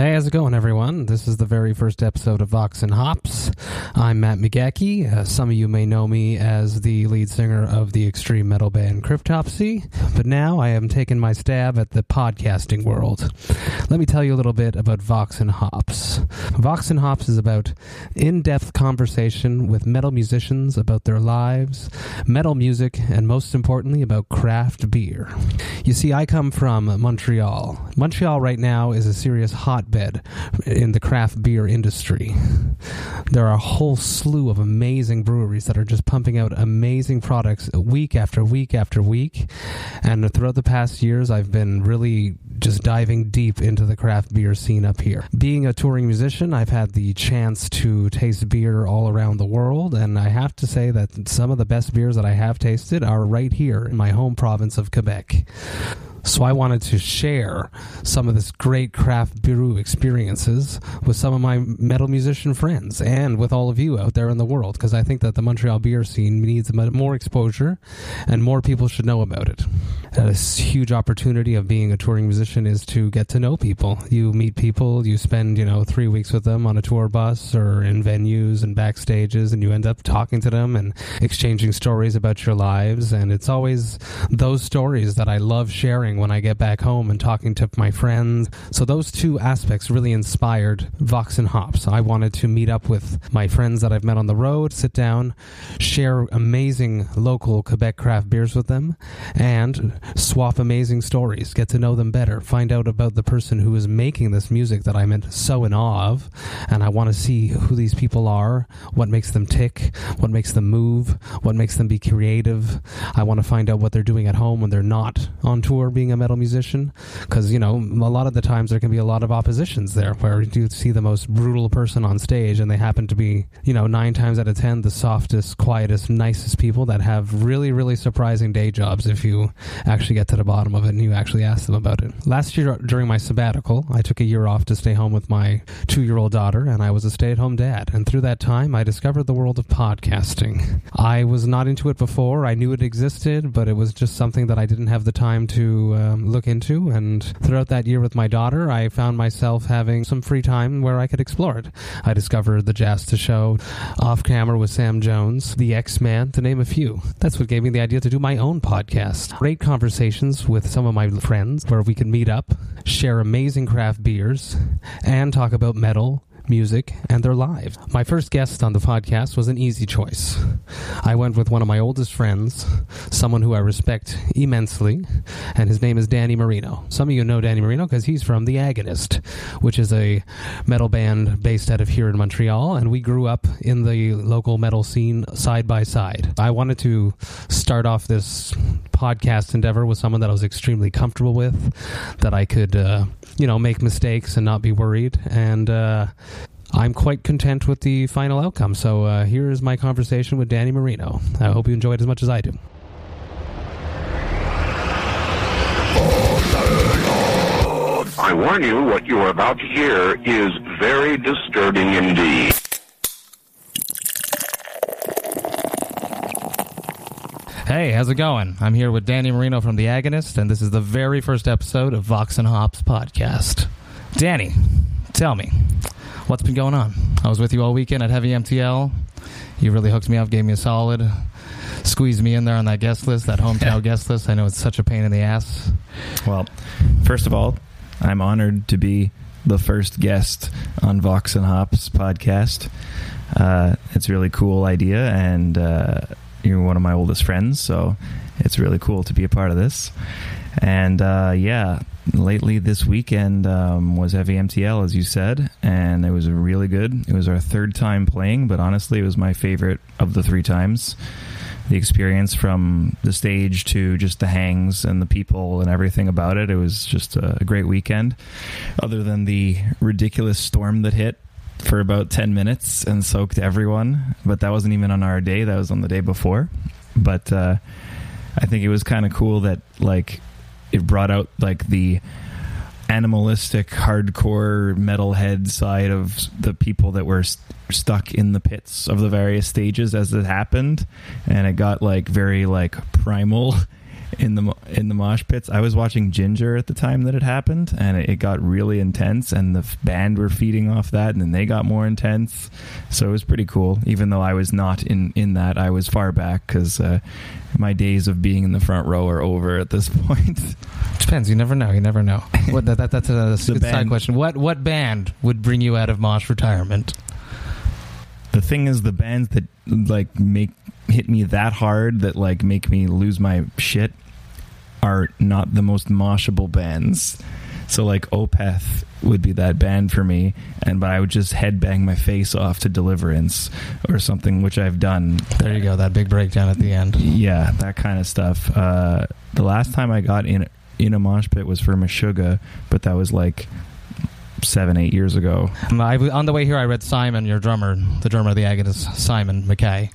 Hey, how's it going, everyone? This is the very first episode of Vox and Hops. I'm Matt McGachy. Uh, some of you may know me as the lead singer of the extreme metal band Cryptopsy, but now I am taking my stab at the podcasting world. Let me tell you a little bit about Vox and Hops. Vox and Hops is about in depth conversation with metal musicians about their lives, metal music, and most importantly, about craft beer. You see, I come from Montreal. Montreal right now is a serious hotbed in the craft beer industry. There are a whole slew of amazing breweries that are just pumping out amazing products week after week after week. And throughout the past years, I've been really just diving deep into the craft beer scene up here. Being a touring musician, I've had the chance to taste beer all around the world, and I have to say that some of the best beers that I have tasted are right here in my home province of Quebec. So I wanted to share some of this great craft brew experiences with some of my metal musician friends and with all of you out there in the world because I think that the Montreal beer scene needs more exposure and more people should know about it. And this huge opportunity of being a touring musician is to get to know people. You meet people, you spend, you know, 3 weeks with them on a tour bus or in venues and backstages and you end up talking to them and exchanging stories about your lives and it's always those stories that I love sharing when I get back home and talking to my friends. So those two aspects really inspired Vox and Hops. I wanted to meet up with my friends that I've met on the road, sit down, share amazing local Quebec craft beers with them, and swap amazing stories, get to know them better, find out about the person who is making this music that I'm so in awe of, and I want to see who these people are, what makes them tick, what makes them move, what makes them be creative. I want to find out what they're doing at home when they're not on tour being a metal musician because you know a lot of the times there can be a lot of oppositions there where you see the most brutal person on stage and they happen to be you know nine times out of ten the softest quietest nicest people that have really really surprising day jobs if you actually get to the bottom of it and you actually ask them about it. Last year during my sabbatical i took a year off to stay home with my two year old daughter and i was a stay at home dad. And through that time i discovered the world of podcasting. I was not into it before. I knew it existed but it was just something that i didn't have the time to um, look into. And throughout that year with my daughter, I found myself having some free time where I could explore it. I discovered the Jasta Show, Off Camera with Sam Jones, The X Man, to name a few. That's what gave me the idea to do my own podcast. Great conversations with some of my friends where we could meet up, share amazing craft beers, and talk about metal music, and their lives. My first guest on the podcast was an easy choice. I went with one of my oldest friends, someone who I respect immensely, and his name is Danny Marino. Some of you know Danny Marino because he's from The Agonist, which is a metal band based out of here in Montreal, and we grew up in the local metal scene side by side. I wanted to start off this podcast endeavor with someone that I was extremely comfortable with, that I could, uh, you know, make mistakes and not be worried. And uh, I'm quite content with the final outcome. So uh, here is my conversation with Danny Marino. I hope you enjoy it as much as I do. I warn you, what you are about to hear is very disturbing indeed. Hey, how's it going? I'm here with Danny Marino from The Agonist, and this is the very first episode of Vox and Hops podcast. Danny, tell me, what's been going on? I was with you all weekend at Heavy MTL. You really hooked me up, gave me a solid, squeezed me in there on that guest list, that hometown guest list. I know it's such a pain in the ass. Well, first of all, I'm honored to be the first guest on Vox and Hops podcast. Uh, it's a really cool idea, and uh, you're one of my oldest friends, so it's really cool to be a part of this. And uh, yeah, lately this weekend um, was Heavy MTL, as you said, and it was really good. It was our third time playing, but honestly, it was my favorite of the three times. The experience from the stage to just the hangs and the people and everything about it, it was just a great weekend. Other than the ridiculous storm that hit for about 10 minutes and soaked everyone, but that wasn't even on our day, that was on the day before. But uh, I think it was kind of cool that, like, it brought out like the animalistic, hardcore metalhead side of the people that were st- stuck in the pits of the various stages as it happened, and it got like very like primal in the in the mosh pits. I was watching Ginger at the time that it happened, and it, it got really intense. And the f- band were feeding off that, and then they got more intense. So it was pretty cool. Even though I was not in in that, I was far back because uh, my days of being in the front row are over at this point. Depends. You never know. You never know. What, that, that, that's a, that's a good side question. What what band would bring you out of Mosh retirement? The thing is the bands that like make hit me that hard that like make me lose my shit are not the most moshable bands so like opeth would be that band for me and but i would just headbang my face off to deliverance or something which i've done There you go. That big breakdown at the end. yeah that kind of stuff uh the last time i got in in a mosh pit was for Meshuggah, but that was like seven eight years ago mm, I, on the way here, I read Simon, your drummer, the drummer of the Agonists, Simon McKay,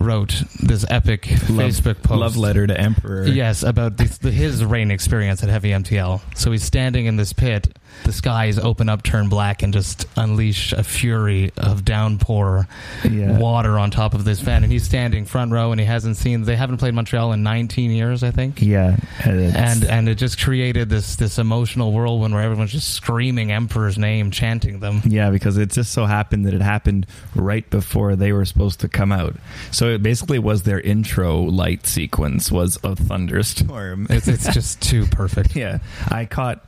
wrote this epic Love- Facebook post. love letter to emperor Yes, about this, his rain experience at Heavy MTL. So he's standing in this pit. The skies open up, turn black, and just unleash a fury of downpour Yeah. water on top of this fan. And he's standing front row, and he hasn't seen. They haven't played Montreal in 19 years, I think. yeah And and it just created this this emotional whirlwind where everyone's just screaming Emperor's name, chanting them. Yeah, because it just so happened that it happened right before they were supposed to come out. So it basically was their intro light sequence was a thunderstorm. It's it's just too perfect. yeah, I caught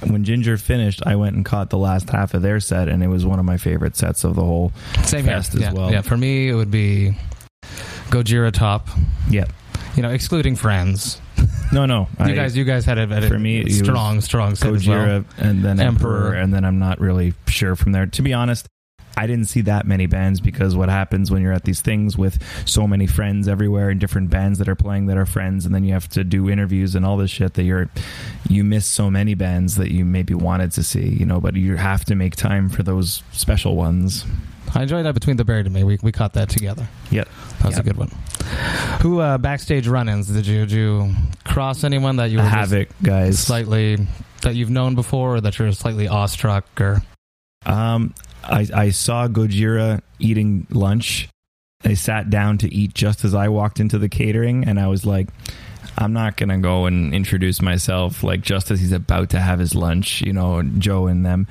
when Ginger finished. I went and caught the last half of their set, and it was one of my favorite sets of the whole Same here. as yeah, well. yeah, for me it would be Gojira top. Yeah, You know, excluding friends. no, no. You I- guys, you guys had a For me, strong, strong set as well. Gojira and then Emperor. Emperor. and then I'm not really sure from there. To be honest, I didn't see that many bands because what happens when you're at these things with so many friends everywhere and different bands that are playing that are friends, and then you have to do interviews and all this shit that you're you miss so many bands that you maybe wanted to see, you know, but you have to make time for those special ones. I enjoyed that between the buried and me. We we caught that together. Yep. That was a good one. Who uh, backstage run-ins did you did you cross anyone that you were Havoc guys. slightly that you've known before, or that you're slightly awestruck, or Um, I, I saw Gojira eating lunch. They sat down to eat just as I walked into the catering, and I was like, I'm not gonna go and introduce myself like just as he's about to have his lunch, you know, Joe and them.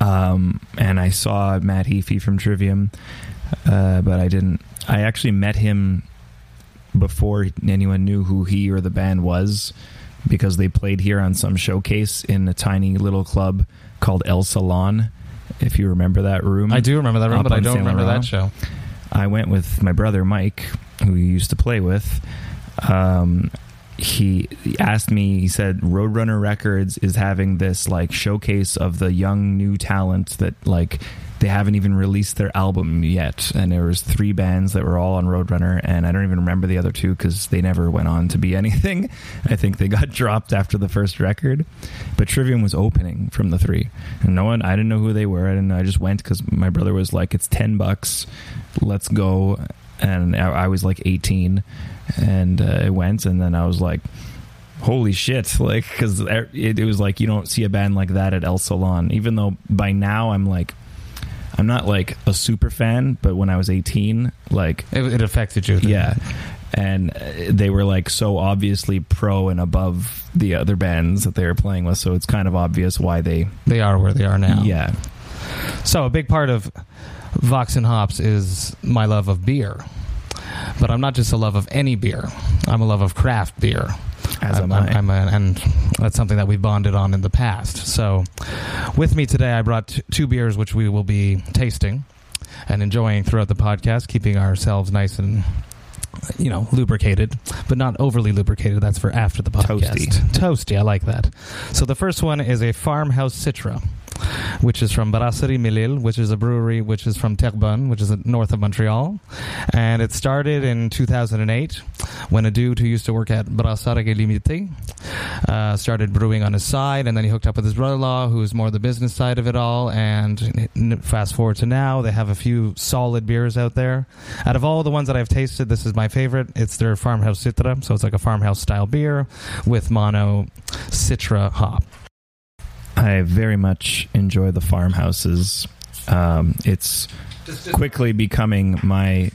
Um, and I saw Matt Heafy from Trivium, uh, but I didn't. I actually met him before anyone knew who he or the band was because they played here on some showcase in a tiny little club called El Salon. If you remember that room, I do remember that room, but I don't remember Laurent. that show. I went with my brother Mike, who he used to play with. Um, he, he asked me. He said Roadrunner Records is having this like showcase of the young new talent that like they haven't even released their album yet, and there was three bands that were all on Roadrunner, and I don't even remember the other two because they never went on to be anything. I think they got dropped after the first record, but Trivium was opening from the three, and no one. I didn't know who they were, I didn't—I just went because my brother was like, "It's ten bucks, let's go," and I, I was like eighteen, and uh, I went, and then I was like. Holy shit! Like, because it, it was like you don't see a band like that at El Salon. Even though by now I'm like, I'm not like a super fan, but when I was 18, like It, it affected you. yeah, and uh, they were like so obviously pro and above the other bands that they were playing with, so it's kind of obvious why they they are where they are now. yeah So a big part of Vox and Hops is my love of beer. But I'm not just a love of any beer. I'm a love of craft beer. As I'm, am I. I'm, a, and that's something that we've bonded on in the past. So, with me today, I brought t- two beers which we will be tasting and enjoying throughout the podcast, keeping ourselves nice and you know lubricated, but not overly lubricated. That's for after the podcast. Toasty. Toasty, I like that. So the first one is a Farmhouse Citra. Which is from Brasserie Mille Îles, which is a brewery which is from Terrebonne, which is north of Montreal. And it started in 2008 when a dude who used to work at Brasserie Limité uh, started brewing on his side, and then he hooked up with his brother-in-law, who's more the business side of it all. And fast forward to now, they have a few solid beers out there. Out of all the ones that I've tasted, this is my favorite. It's their Farmhouse Citra, so it's like a farmhouse style beer with mono Citra hop. I very much enjoy the farmhouses. Um, it's quickly becoming my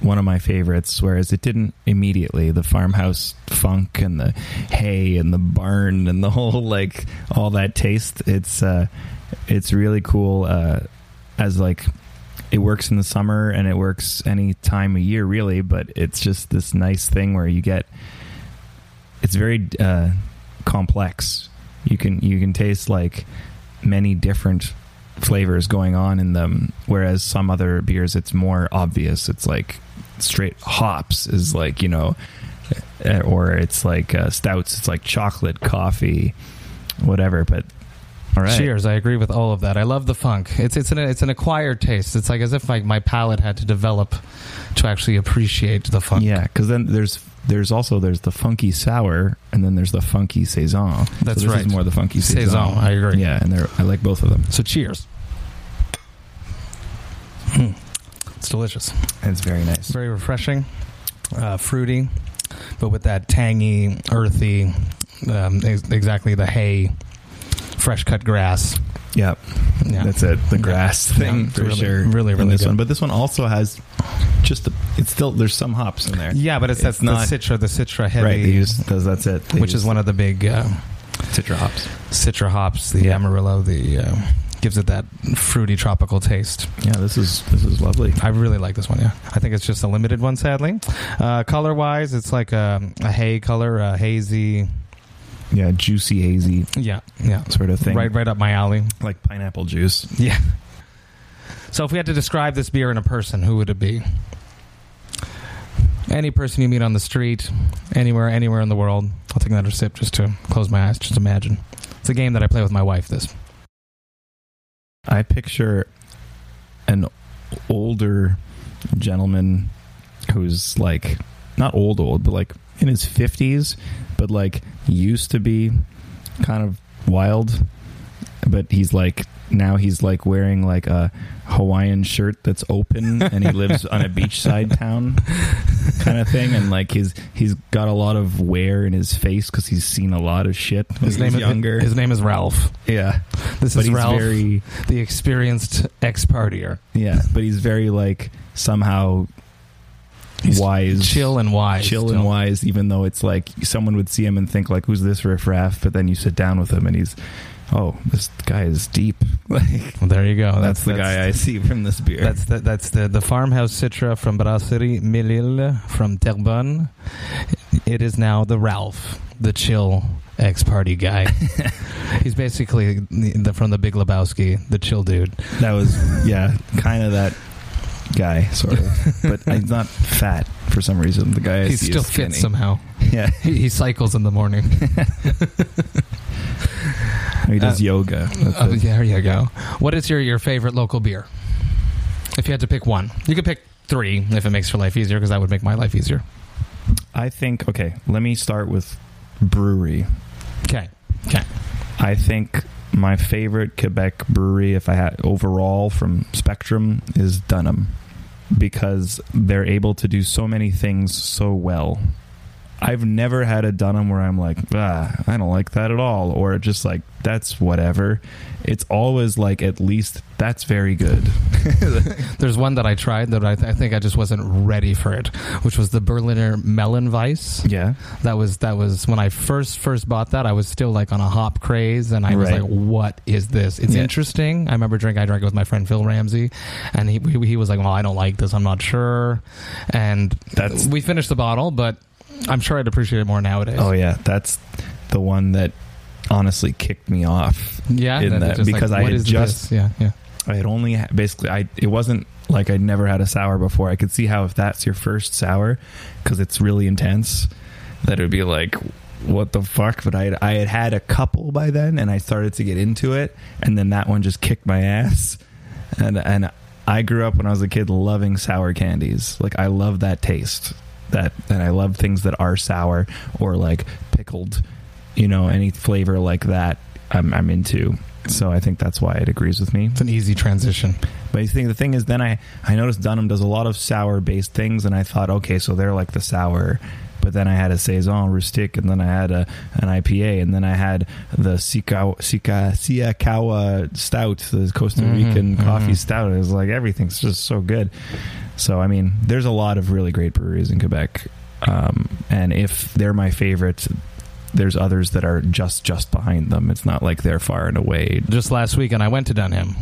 one of my favorites. Whereas it didn't immediately. The farmhouse funk and the hay and the barn and the whole like all that taste. It's uh, it's really cool. Uh, as like it works in the summer and it works any time of year really. But it's just this nice thing where you get. It's very uh, complex. You can you can taste like many different flavors going on in them whereas some other beers it's more obvious. It's like straight hops is like you know uh, or it's like uh, stouts. It's like chocolate coffee whatever but all right Cheers! I agree with all of that. I love the funk. It's it's an it's an acquired taste. It's like as if like my palate had to develop to actually appreciate the funk. yeah because then there's there's also there's the funky sour and then there's the funky saison That's so this right. is more the funky saison, Saison, I agree. yeah and they're, i like both of them So cheers. Mm. It's delicious. and it's very nice very refreshing, uh, fruity, but with that tangy, earthy, um, ex- exactly the hay, fresh cut grass. yeah Yeah. That's it. The grass thing Yeah, for really- sure. really, really this good. one, but this one also has just the, it's still there's some hops in there. Yeah, but it's, It's that's not- the citra, the citra heavy, right. They use because that's it. They which is one of the big uh, citra hops. citra hops, the Amarillo, the uh, gives it that fruity tropical taste. Yeah, this is this is lovely. I really like this one. Yeah, I think it's just a limited one. Sadly, uh, color wise, it's like a, a hay color, a hazy. Yeah, juicy, hazy Yeah, yeah, sort of thing. right, right up my alley. like pineapple juice. Yeah. So if we had to describe this beer in a person, who would it be? Any person you meet on the street, anywhere, anywhere in the world. I'll take another sip just to close my eyes. Just imagine. It's a game that I play with my wife. This. I picture an older gentleman who's like not old old, but like in his fifties, but like used to be kind of wild. But he's like now he's like wearing like a Hawaiian shirt that's open and he lives on a beachside town kind of thing and like he's he's got a lot of wear in his face because he's seen a lot of shit His name is younger His name is Ralph. yeah This but is Ralph, very the experienced ex-partier. yeah, but he's very like somehow He's wise, chill and wise. chill and wise. Even though it's like someone would see him and think like, "Who's this riffraff?" But then you sit down with him and he's, oh, this guy is deep. Like Well, there you go. that's, the guy I see from this beer. That's the, that's the, the farmhouse Citra from Brasserie Mille Îles from Terrebonne. It is now the Ralph, the chill ex party guy. He's basically the, from the Big Lebowski, the chill dude. that was yeah, kind of that guy sort of, but he's not fat for some reason. The guy I He's still fit somehow. Yeah, He, he cycles in the morning. he does Uh, yoga. Oh, it. there you go. What is your, your favorite local beer? If you had to pick one, you could pick three if it makes your life easier, because that would make my life easier. I think okay. Let me start with brewery. Okay. Okay. I think my favorite Quebec brewery, if I had overall from Spectrum, is Dunham because they're able to do so many things so well. I've never had a Dunham where I'm like, ah, I don't like that at all, or just like that's whatever. It's always like at least that's very good. There's one that I tried that I, th- I think I just wasn't ready for it, which was the Berliner Melon Melonweiss. yeah, That was that was when I first first bought that. I was still like on a hop craze, and I was like, "What is this? It's Yeah. interesting." I remember drinking. I drank it with my friend Phil Ramsey, and he he he was like, "Well, I don't like this. I'm not sure." And That's- we finished the bottle, but I'm sure I'd appreciate it more nowadays. oh yeah, that's the one that honestly kicked me off. yeah, in that- because I had just- this? yeah yeah. I had only basically I it wasn't like I'd never had a sour before. I could see how if that's your first sour because it's really intense, that it would be like what the fuck. But I had, I had had a couple by then, and I started to get into it, and then that one just kicked my ass. And and I grew up when I was a kid loving sour candies. Like I love that taste. That and I love things that are sour or like pickled. You know, any flavor like that, I'm I'm into. So I think that's why it agrees with me. It's an easy transition. But I think the thing is, then I I noticed Dunham does a lot of sour based things, and I thought, okay, so they're like the sour. But then I had a saison rustic, and then I had a an IPA, and then I had the Sika Sika Siakawa stout, the Costa Mhm, Rican coffee mhm. stout. It was like everything's just so good. So I mean, there's a lot of really great breweries in Quebec, um, and if they're my favorite, there's others that are just just behind them. It's not like they're far and away. Just last weekend, I went to Dunham.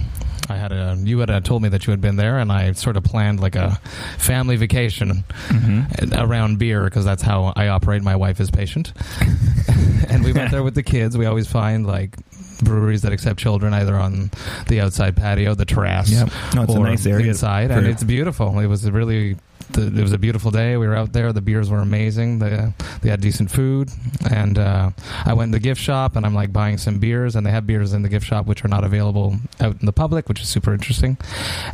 I had a. You had uh, told me that you had been there, and I sort of planned like a family vacation Mm-hmm. around beer because that's how I operate. My wife is patient, and we went there with the kids. We always find like breweries that accept children either on the outside patio, the terrace, Yeah, no, it's a or nice area inside, and it's beautiful. It was really. The, it was a beautiful day. We were out there. The beers were amazing. The, they had decent food, and uh, I went to the gift shop, and I'm like buying some beers, and they have beers in the gift shop which are not available out in the public, which is super interesting.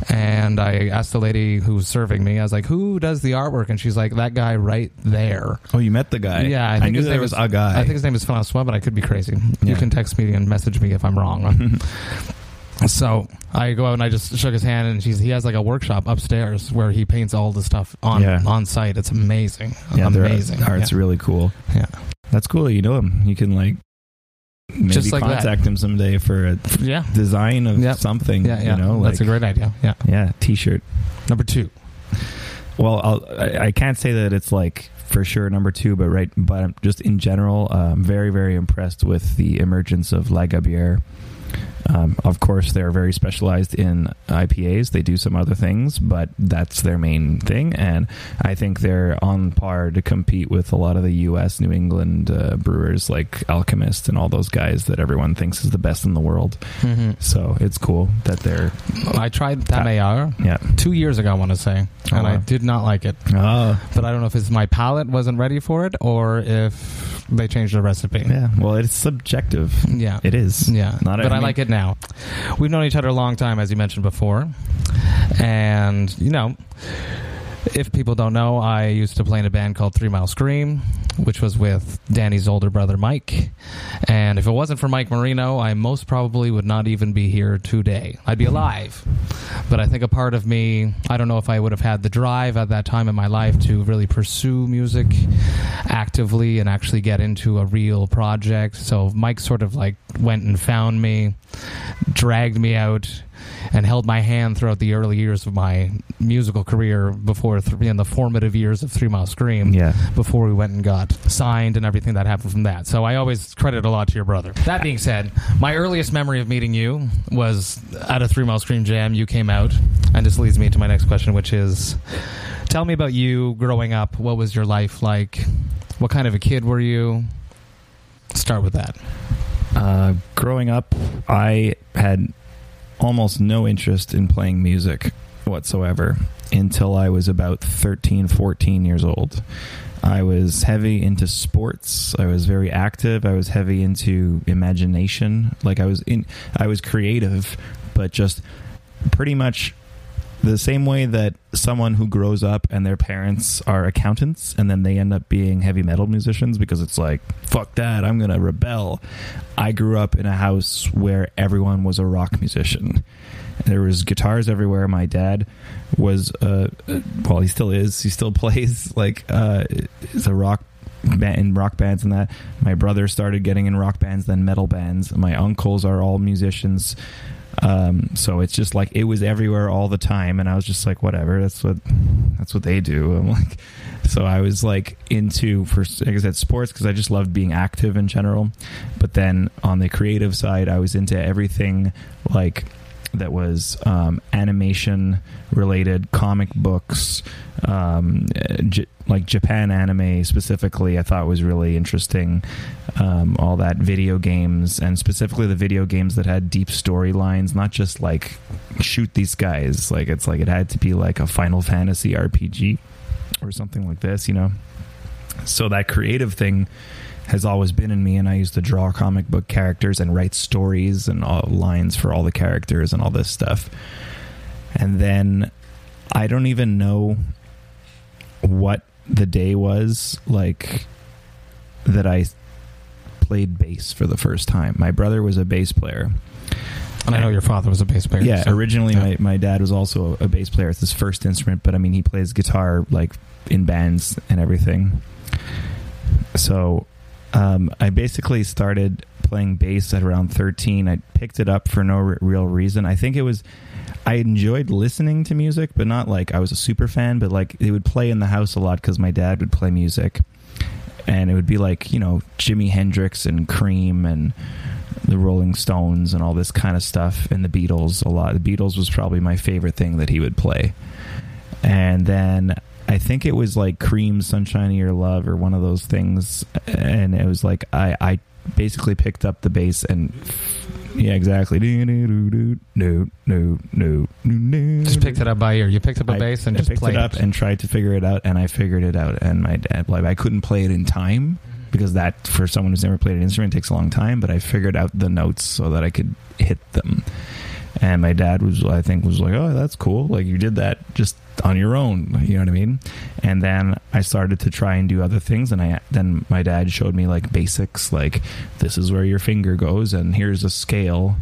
And I asked the lady who was serving me, I was like, "Who does the artwork?" And she's like, "That guy right there." Oh, you met the guy? Yeah, I I, think knew there was is- a guy. I think his name is Francois, but I could be crazy. You can text me and message me if I'm wrong. so I go out and I just shook his hand, and she's, he has like a workshop upstairs where he paints all the stuff on Yeah. on site. It's amazing, yeah, their amazing. Art's yeah. really cool. Yeah. That's cool. that You know him. You can like maybe Just like that. contact him someday for a yeah, design of Yep. something. yeah, yeah. You know, That's a great idea. Yeah. yeah, t-shirt. Number two. Well, I'll, I, I can't say that it's like for sure number two, but right, but just in general, uh, I'm very, very impressed with the emergence of La Gabière. Um, of course, they're very specialized in IPAs. They do some other things, but that's their main thing. And I think they're on par to compete with a lot of the U.S., New England uh, brewers like Alchemist and all those guys that everyone thinks is the best in the world. Mm-hmm. So it's cool that they're, I tried Tamayar yeah. two years ago. I want to say, Oh, and I did not like it. Oh, But I don't know if it's my palate wasn't ready for it or if they changed the recipe. yeah. Well, it's subjective. Yeah. It is. Yeah, Not- but I I, mean- like it now. We've known each other a long time, as you mentioned before, and you know, if people don't know, I used to play in a band called Three Mile Scream, which was with Danny's older brother Mike. And if it wasn't for Mike Marino, I most probably would not even be here today. I'd be alive. But I think a part of me, I don't know if I would have had the drive at that time in my life to really pursue music actively and actually get into a real project. So Mike sort of like went and found me, dragged me out, and held my hand throughout the early years of my musical career before th- in the formative years of Three Mile Scream Yeah. before we went and got signed and everything that happened from that. So I always credit a lot to your brother. That being said, my earliest memory of meeting you was at a Three Mile Scream jam. You came out, and this leads me to my next question, which is tell me about you growing up. What was your life like? What kind of a kid were you? Start with that. Uh, growing up, I had almost no interest in playing music whatsoever until I was about 13, 14 years old. I was heavy into sports. I was very active. I was heavy into imagination. Like I was in I was creative, but just pretty much the same way that someone who grows up and their parents are accountants and then they end up being heavy metal musicians because it's like fuck that i'm gonna rebel. I grew up in a house where everyone was a rock musician. There was guitars everywhere. My dad was uh well he still is. He still plays like uh rock in rock bands and that. My brother started getting in rock bands then metal bands. My uncles are all musicians um, so it's just like it was everywhere all the time, and I was just like, whatever. That's what that's what they do. I'm like, so I was like into for like I said sports because I just loved being active in general. But then on the creative side, I was into everything like that was um, animation related, comic books, um, J- like Japan anime specifically. I thought was really interesting. Um, all that video games, and specifically the video games that had deep storylines, not just like shoot these guys. Like it's like it had to be like a Final Fantasy RPG or something like this, you know. So that creative thing has always been in me and I used to draw comic book characters and write stories and all lines for all the characters and all this stuff. And then I don't even know what the day was like that I played bass for the first time. My brother was a bass player And I know your father was a bass player. Yeah, so- originally yeah. my, my dad was also a bass player. It's his first instrument, but I mean he plays guitar like in bands and everything. So um, I basically started playing bass at around 13. I picked it up for no r- real reason. I think it was I enjoyed listening to music, but not like I was a super fan, but like it would play in the house a lot cuz my dad would play music. And it would be like, you know, Jimi Hendrix and Cream and the Rolling Stones and all this kind of stuff and the Beatles a lot. The Beatles was probably my favorite thing that he would play. And then I think it was like Cream Sunshine of Your Love or one of those things and it was like I I basically picked up the bass and yeah, exactly. Just picked it up by ear. You picked up a I- bass and I just picked played it up and tried to figure it out, and I figured it out. And my dad, like, I couldn't play it in time because that, for someone who's never played an instrument, takes a long time. But I figured out the notes so that I could hit them. And my dad was, I think, was like, "Oh, that's cool. Like you did that just on your own." You know what I mean? And then I started to try and do other things, and I then my dad showed me like basics, like this is where your finger goes, and here's a scale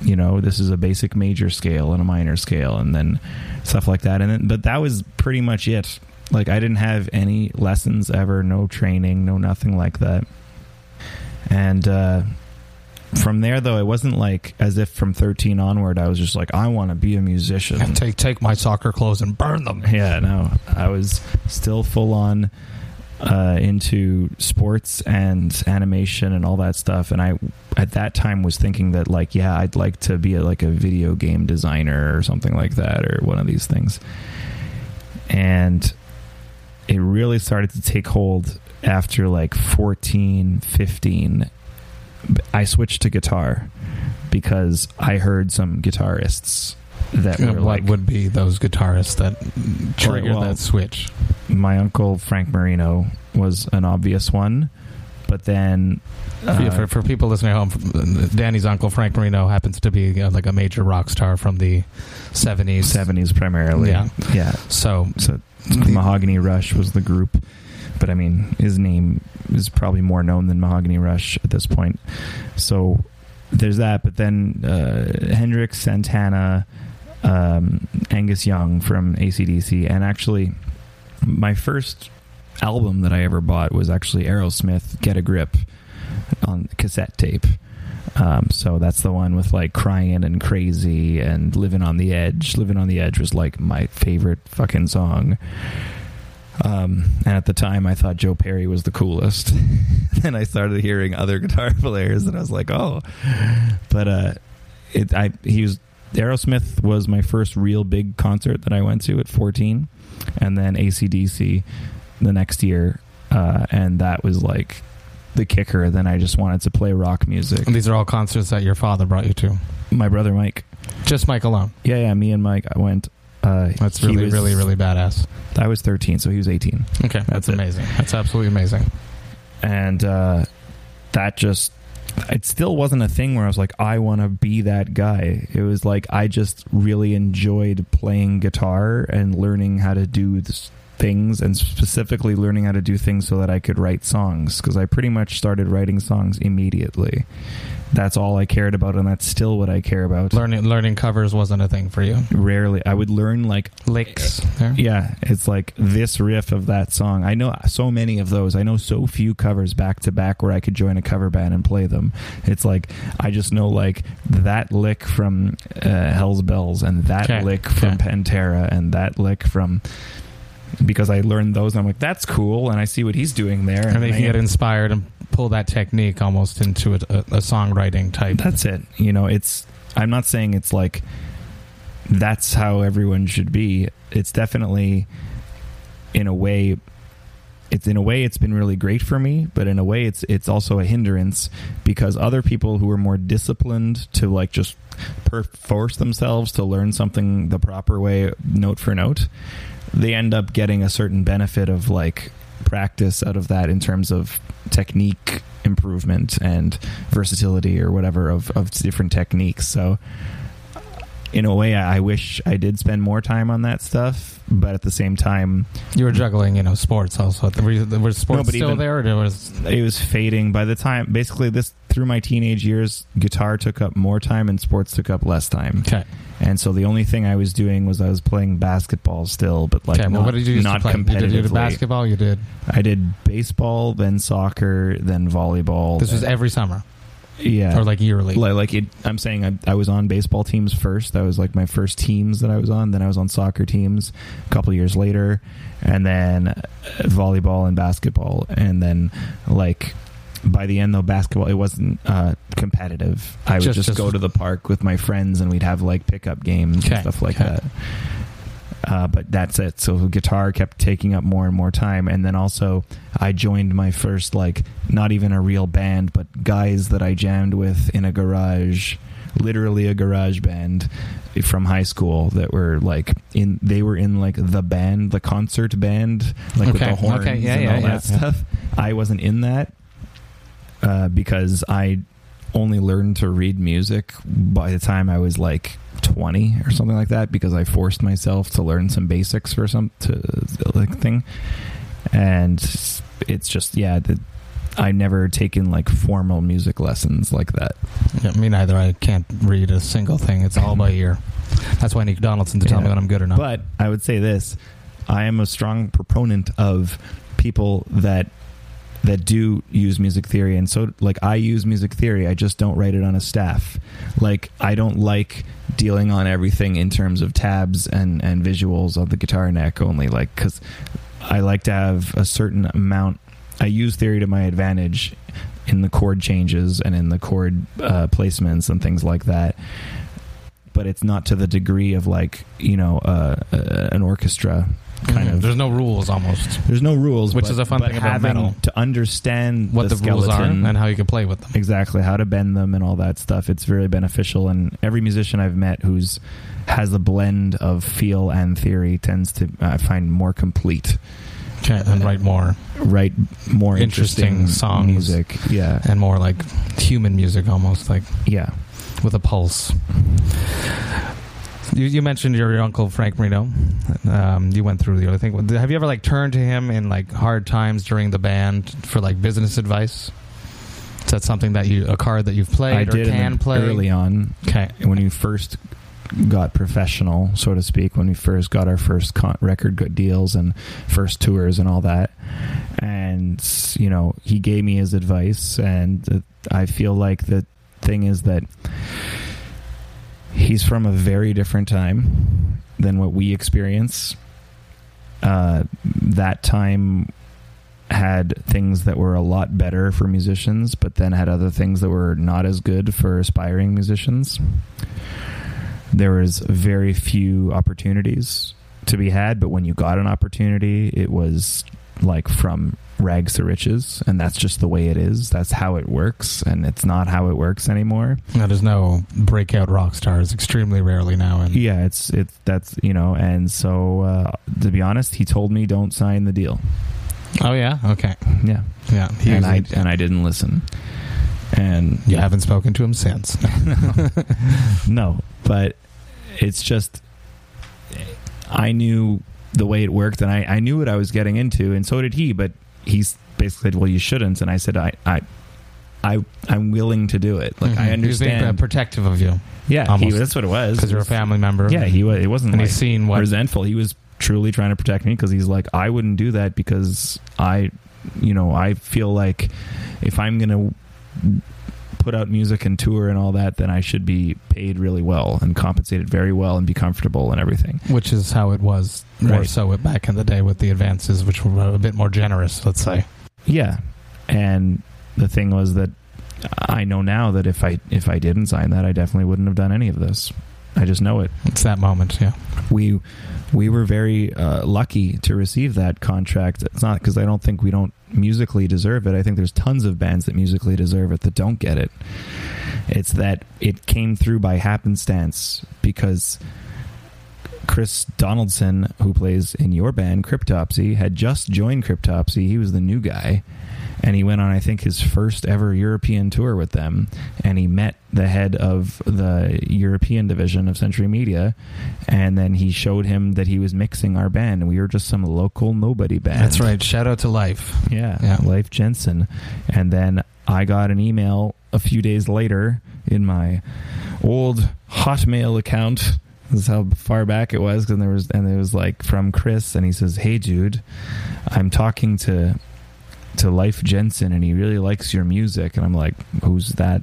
you know this is a basic major scale and a minor scale and then stuff like that and then but that was pretty much it like i didn't have any lessons ever no training no nothing like that and uh from there though it wasn't like as if from 13 onward i was just like i want to be a musician Take take my soccer clothes and burn them. yeah, no, I was still full on uh, into sports and animation and all that stuff, and I at that time was thinking that like, yeah, I'd like to be a, like a video game designer or something like that, or one of these things, and it really started to take hold after like 14 15 i switched to guitar because i heard some guitarists that were what like would be those guitarists that triggered well, that switch? my uncle Frank Marino was an obvious one, but then uh, for, for people listening at home, Danny's uncle Frank Marino happens to be uh, like a major rock star from the seventies. seventies primarily, Yeah. yeah. So So Mahogany Rush was the group, but I mean his name is probably more known than Mahogany Rush at this point. So there's that, but then uh, Hendrix, Santana, um, Angus Young from ACDC, and actually my first album that I ever bought was actually Aerosmith Get a Grip on cassette tape. Um, so that's the one with like crying and crazy and living on the edge. Living on the edge was like my favorite fucking song. Um, and at the time, I thought Joe Perry was the coolest. then I started hearing other guitar players, and I was like, oh. But uh, it, I he was Aerosmith was my first real big concert that I went to at 14, and then ACDC the next year, uh, and that was like the kicker. Then I just wanted to play rock music. these are all concerts that your father brought you to. My brother Mike, Just Mike alone. yeah, yeah, me and Mike, I went. Uh, That's really, was- really, really badass. I was 13, so he was 18. Okay, that's, That's amazing. That's absolutely amazing. and uh, that just it still wasn't a thing where I was like, I want to be that guy. It was like I just really enjoyed playing guitar and learning how to do this things, and specifically learning how to do things so that I could write songs. Because I pretty much started writing songs immediately. That's all I cared about, and that's still what I care about. Learning learning covers wasn't a thing for you. Rarely, I would learn like Licks. There. yeah, it's like this riff of that song. I know so many of those. I know so few covers back to back where I could join a cover band and play them. It's like I just know like that lick from uh, Hell's Bells and that Okay, lick from okay. Pantera and that lick from because I learned those. And I'm like, that's cool, and I see what he's doing there. And then you I- can get inspired and pull that technique almost into a, a, a songwriting type. That's it. You know, it's. I'm not saying it's like that's how everyone should be. It's definitely, in a way, it's in a way it's been really great for me, but in a way it's it's also a hindrance because other people who are more disciplined to like just per- force themselves to learn something the proper way, note for note, they end up getting a certain benefit of like practice out of that in terms of technique improvement and versatility or whatever of, of different techniques. So in a way I wish I did spend more time on that stuff, but at the same time You were juggling, you know, sports also. Were, were sports No, but still even- there, or was it was fading by the time basically this through my teenage years, guitar took up more time and sports took up less time. Okay. And so the only thing I was doing was I was playing basketball still, but like okay. not, Well, what did you not play? You did, you did competitively. basketball. You did. I did baseball, then soccer, then volleyball. This was every summer yeah, or like yearly. like, like it, I'm saying I, I was on baseball teams first. That was like my first teams that I was on. Then I was on soccer teams a couple years later, and then volleyball and basketball. And then like by the end though, basketball it wasn't uh, competitive. I would Just- just, just- go to the park with my friends and we'd have like pickup games Okay, and stuff like okay. that. Uh, but that's it. So guitar kept taking up more and more time, and then also I joined my first like not even a real band, but guys that I jammed with in a garage, literally a garage band from high school that were like in. They were in like the band, the concert band, like with the horns okay, yeah, and yeah, all yeah, that stuff. I wasn't in that uh, because I only learned to read music by the time I was like 20 or something like that because I forced myself to learn some basics for some to like thing and it's just yeah the, I never taken like formal music lessons like that Yeah, me neither. I can't read a single thing. It's all by ear. That's why I need Donaldson to tell me when I'm good or not. But I would say this: I am a strong proponent of people that that do use music theory, and so like I use music theory. I just don't write it on a staff. Like I don't like dealing on everything in terms of tabs and and visuals on the guitar neck only. Like because I like to have a certain amount. I use theory to my advantage in the chord changes and in the chord uh, placements and things like that but it's not to the degree of like you know uh, uh, an orchestra kind Mhm. of. There's no rules almost. There's no rules, Which but- is a fun thing about metal. to understand What the, the, rules are and how you can play with them. exactly how to bend them and all that stuff. It's very beneficial, and every musician I've met who's has a blend of feel and theory tends to uh, find more complete, Okay, and write more write more Interesting interesting, songs. music. Yeah, and more like human music almost like yeah. with a pulse. You, you mentioned your, your uncle Frank Marino. Um, you went through the other thing. Have you ever like turned to him in like hard times during the band for like business advice? Is that something that you a card that you've played I or did can play early on. Okay, when you first got professional, so to speak, when we first got our first con- record good deals and first tours and all that. And, you know, he gave me his advice. And uh, I feel like the thing is that he's from a very different time than what we experience. Uh, that time had things that were a lot better for musicians, but then had other things that were not as good for aspiring musicians. There was very few opportunities to be had, but when you got an opportunity, it was like from rags to riches, and that's just the way it is. That's how it works, and it's not how it works anymore. now, there's no breakout rock stars. Extremely rarely now. And Yeah, it's it's that's you know, and so uh, to be honest, he told me don't sign the deal. oh yeah, okay, Yeah, yeah. And I and I didn't listen, and you haven't spoken to him since. no, but it's just I knew the way it worked, and I, I knew what I was getting into, and so did he. But he's basically said, "Well, you shouldn't," and I said, "I I." I I'm willing to do it. Like I Mhm. He was being understand. protective of you yeah, he, that's what it was. because you're a family member. Yeah, he was. It wasn't and like he's seen what resentful. He was truly trying to protect me because he's like, I wouldn't do that because I, you know, I feel like if I'm gonna put out music and tour and all that, then I should be paid really well and compensated very well and be comfortable and everything. which is how it was more Right. so back in the day with the advances, which were a bit more generous. Let's say. Yeah, and the thing was that I know now that if I if I didn't sign that, I definitely wouldn't have done any of this. I just know it. It's that moment, yeah. we we were very uh, lucky to receive that contract. It's not because I don't think we don't musically deserve it. I think there's tons of bands that musically deserve it that don't get it. It's that it came through by happenstance because Chris Donaldson, who plays in your band Cryptopsy, had just joined Cryptopsy. He was the new guy. And he went on, I think, his first ever European tour with them. And he met the head of the European division of Century Media. And then he showed him that he was mixing our band. And we were just some local nobody band. That's right. Shout out to Leif. Yeah, Yeah. Leif Jensen. And then I got an email a few days later in my old Hotmail account. This is how far back it was, and there was, and it was like from Chris, and he says, "Hey, Jude, I'm talking to to Leif Jensen, and he really likes your music." And I'm like, "Who's that?"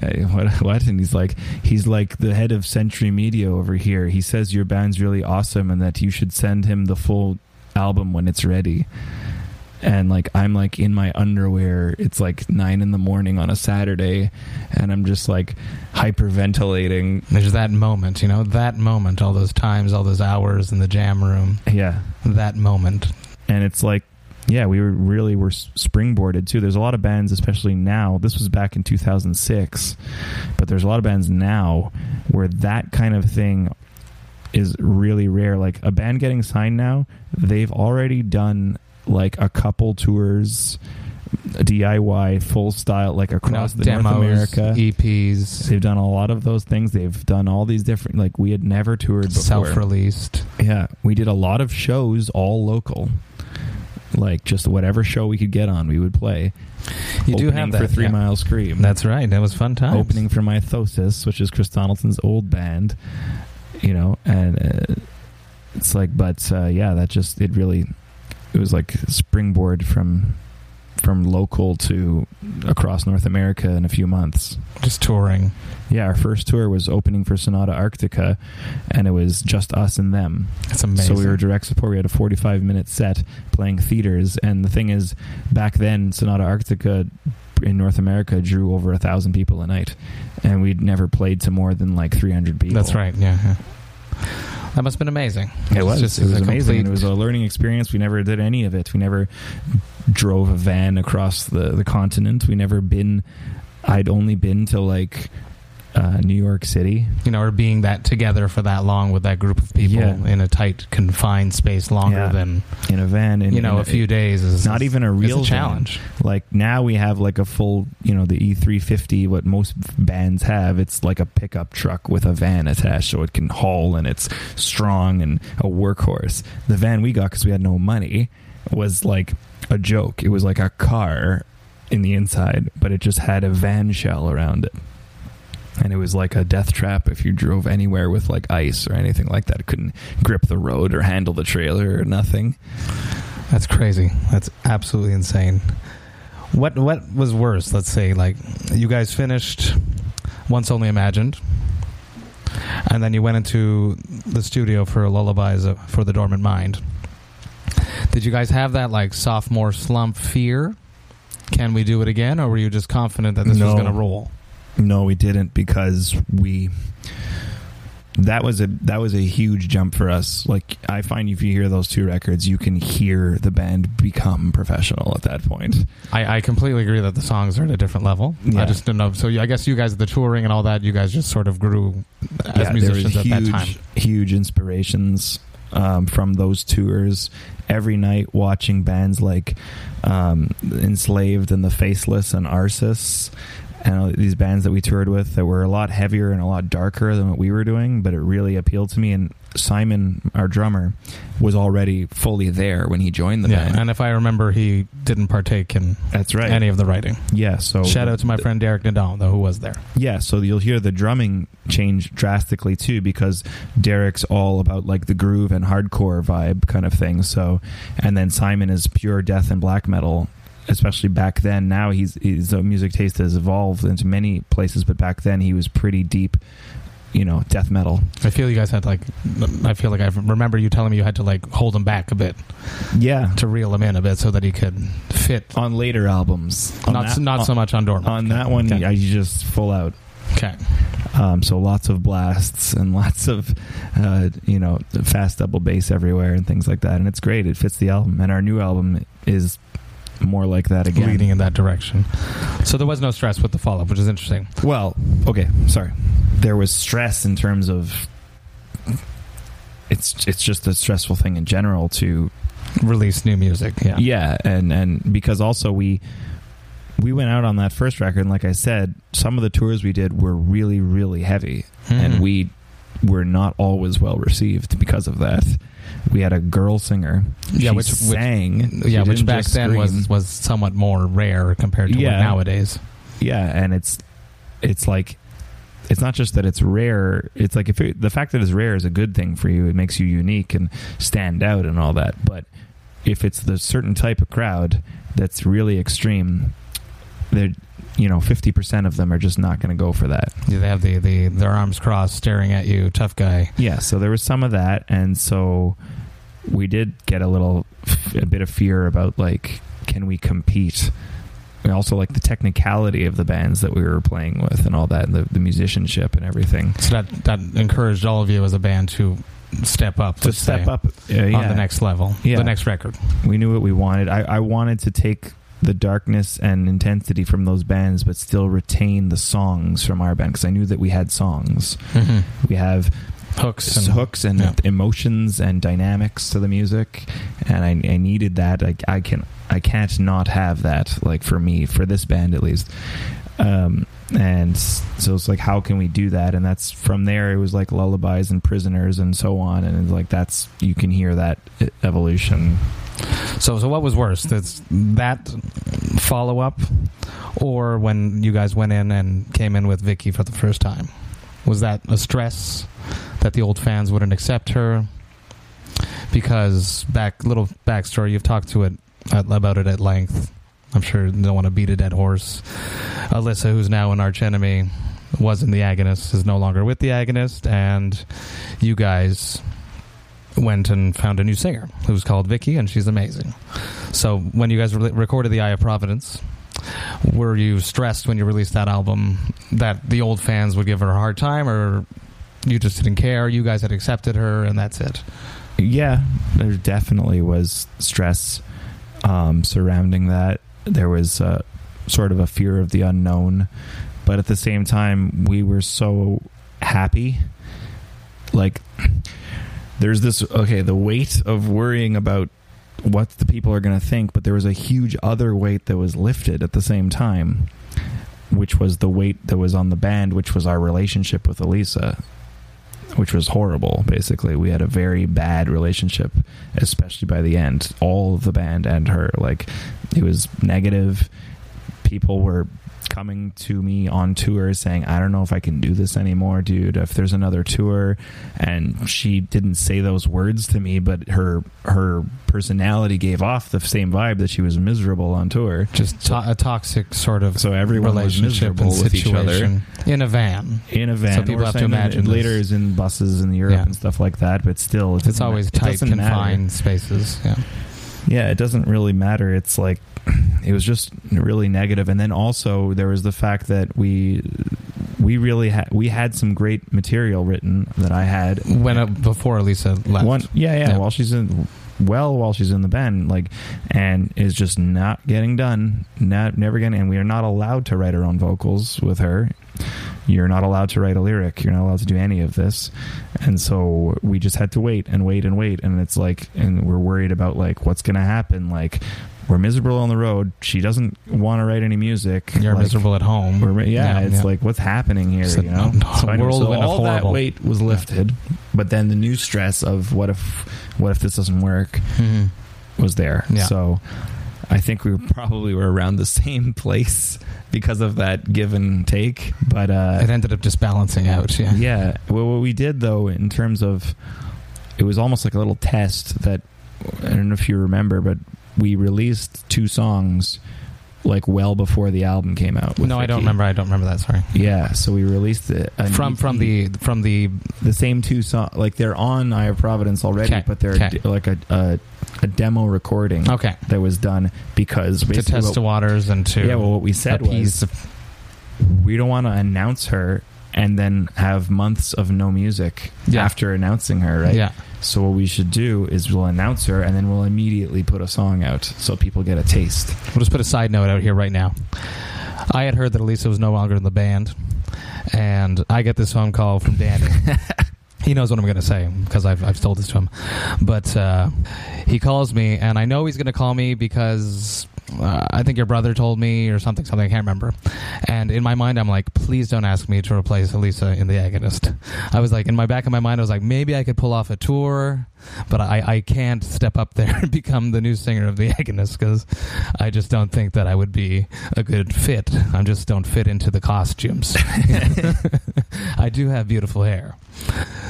Hey, what, what? And he's like, he's like the head of Century Media over here. He says your band's really awesome, and that you should send him the full album when it's ready and like I'm like in my underwear. It's like nine in the morning on a Saturday, and I'm just like hyperventilating. There's that moment, you know, that moment, all those times, all those hours in the jam room, Yeah, that moment. and it's like, yeah, we were really were springboarded too. There's a lot of bands, especially now. This was back in 2006, but there's a lot of bands now where that kind of thing is really rare. Like a band getting signed now, they've already done like a couple tours, DIY, full style, like across the North America. EPs, They've done a lot of those things. They've done all these different. Like we had never toured before. self-released. Yeah, we did a lot of shows, all local. Like just whatever show we could get on, we would play. You do have that for Three yeah. Mile Scream. That's right. That was fun time. opening for Mythosis, which is Chris Donaldson's old band. You know, and uh, it's like, but uh, yeah, that just it really it was like springboard from from local to across North America in a few months. just touring. Yeah, our first tour was opening for Sonata Arctica, and it was just us and them. It's amazing. So we were direct support. We had a 45 minute set playing theaters. And the thing is, back then, Sonata Arctica in North America drew over a thousand people a night. And we'd never played to more than like 300 people. That's right. Yeah. yeah. That must have been amazing. It was. just- it was it's a amazing. complete- It was a learning experience. We never did any of it. We never drove a van across the, the continent. We never been. I'd only been to like uh, New York City. you know, or being that together for that long with that group of people Yeah. in a tight, confined space longer Yeah. than in a van. In, you know in a few days is Not even a real van. challenge. Like now we have like a full, you know, the E350. What most bands have, it's like a pickup truck with a van attached, so it can haul and it's strong and a workhorse. The van we got because we had no money was like a joke. It was like a car in the inside, but it just had a van shell around it. And it was like a death trap if you drove anywhere with like ice or anything like that. It couldn't grip the road or handle the trailer or nothing. That's crazy. That's absolutely insane. What what was worse? Let's say like you guys finished once only imagined, and then you went into the studio for lullabies uh, for the dormant mind. Did you guys have that like sophomore slump fear? Can we do it again, or were you just confident that this was going to roll? No, we didn't because we that was a that was a huge jump for us. Like I find if you hear those two records, you can hear the band become professional at that point. I, I completely agree that the songs are at a different level. Yeah. I just don't know. So I guess you guys, the touring and all that, you guys just sort of grew as yeah, musicians at huge, that time. huge inspirations um, from those tours. Every night, watching bands like um, Enslaved and the Faceless and Arsis, and all these bands that we toured with that were a lot heavier and a lot darker than what we were doing, but it really appealed to me. And Simon, our drummer, was already fully there when he joined the Yeah, band. and if I remember, he didn't partake in That's right. any of the writing. yeah. So Shout out to my friend Derek Nadal, though, who was there. Yeah, so you'll hear the drumming change drastically too because Derek's all about like the groove and hardcore vibe kind of thing. So, and then Simon is pure death and black metal, especially back then. Now he's his music taste has evolved into many places, but back then he was pretty deep, you know, death metal. I feel you guys had like, I feel like I remember you telling me you had to like hold him back a bit Yeah, to reel him in a bit so that he could fit. on later albums, on Not that- not so much on Dormant. on that one. Okay. I just full out. Okay. Um, so lots of blasts and lots of, uh, you know, fast double bass everywhere and things like that. And it's great. It fits the album. And our new album is more like that again. Leading in that direction. So there was no stress with the follow up, which is interesting. Well, okay, sorry. There was stress in terms of it's it's just a stressful thing in general to Release new music. Yeah. yeah, and and because also we we went out on that first record and like I said, some of the tours we did were really really heavy Mhm. and we were not always well received because of that. We had a girl singer. Yeah, She which- which- sang. She yeah, which back then was scream. was somewhat more rare compared to what Yeah. nowadays. yeah, and it's it's like it's not just that it's rare. It's like if it, the fact that it's rare is a good thing for you. It makes you unique and stand out and all that. But if it's the certain type of crowd that's really extreme, they're you know fifty percent of them are just not going to go for that. Yeah, they have the, the their arms crossed, staring at you, tough guy. Yeah, so there was some of that, and so we did get a little a bit of fear about like can we compete and also like the technicality of the bands that we were playing with and all that and the, the musicianship and everything So that that encouraged all of you as a band to step up, to step say, up uh, yeah. on the next level, Yeah. the next record. we knew what we wanted I, I wanted to take the darkness and intensity from those bands but still retain the songs from our band because i knew that we had songs. Mm-hmm. We have Hooks and hooks and yeah. emotions and dynamics to the music and I, I needed that. I, I can I can't not have that like for me for this band at least um, and so it's like how can we do that and that's from there it was like lullabies and prisoners and so on and it's like that's you can hear that evolution So, so what was worse? That's that follow up, or when you guys went in and came in with Vicky for the first time? Was that a stress that the old fans wouldn't accept her? Because back little backstory, you've talked to it about it at length. I'm sure don't want to beat a dead horse. Alissa, who's now an Arch Enemy, was in the agonist, is no longer with the agonist, and you guys went and found a new singer who's called Vicky, and she's amazing. So when you guys re- recorded the Eye of Providence, were you stressed when you released that album that the old fans would give her a hard time, or you just didn't care? You guys had accepted her, and that's it. yeah there definitely was stress um, surrounding that there was uh, sort of a fear of the unknown but at the same time we were so happy. Like there's this okay the weight of worrying about what the people are going to think but there was a huge other weight that was lifted at the same time which was the weight that was on the band which was our relationship with Alissa which was horrible basically. We had a very bad relationship especially by the end. All of the band and her like it was negative. People were coming to me on tour saying i don't know if i can do this anymore dude if there's another tour and she didn't say those words to me but her her personality gave off the same vibe that she was miserable on tour Just to- a toxic sort of so everyone was relationship miserable with each other in a van. in a van. So people have to imagine later this. is in buses in Europe Yeah. and stuff like that. But still, it It's always ma- it tight, doesn't matter. confined spaces. Yeah. Yeah, it doesn't really matter. It's like it was just really negative. And then also there was the fact that we we really had we had some great material written that I had When uh, before Lisa left. One, yeah, yeah, Yeah. While she's in, well, while she's in the band, like, and is just not getting done. Not never getting. And we are not allowed to write our own vocals with her. You're not allowed to write a lyric. You're not allowed to do any of this. And so we just had to wait and wait and wait. And it's like, and we're worried about like what's going to happen. Like, we're miserable on the road. She doesn't want to write any music. You're Like, miserable at home. we're, yeah, it's yeah. like what's happening here, It's you know? a I know- of all that weight was lifted, but then the new stress of what if, what if this doesn't work, Mhm. was there. Yeah. So I think we probably were around the same place because of that give and take. But uh, It ended up just balancing out. Yeah. yeah, well, what we did though, in terms of, it was almost like a little test that I don't know if you remember, but we released two songs like well before the album came out. No, I don't remember. I don't remember that. Sorry. Yeah, so we released it From EP. from the from the the same two songs. Like they're on Eye of Providence already, Okay, but they're okay. d- like a, a a demo recording okay that was done because to test what- the waters and to yeah, well, what we said was we don't want to announce her and then have months of no music Yeah. after announcing her, right? Yeah. So what we should do is we'll announce her and then we'll immediately put a song out so people get a taste. We'll just put a side note out here right now. I had heard that Alissa was no longer in the band, and I get this phone call from Danny. he knows what I'm going to say because I've, I've told this to him. But uh, he calls me, and I know he's going to call me because uh, I think your brother told me or something, something I can't remember. And in my mind, I'm like, please don't ask me to replace Alissa in the agonist. I was like, in my back of my mind, I was like, maybe I could pull off a tour, but I, I can't step up there and become the new singer of the agonist because I just don't think that I would be a good fit. I just don't fit into the costumes. I do have beautiful hair.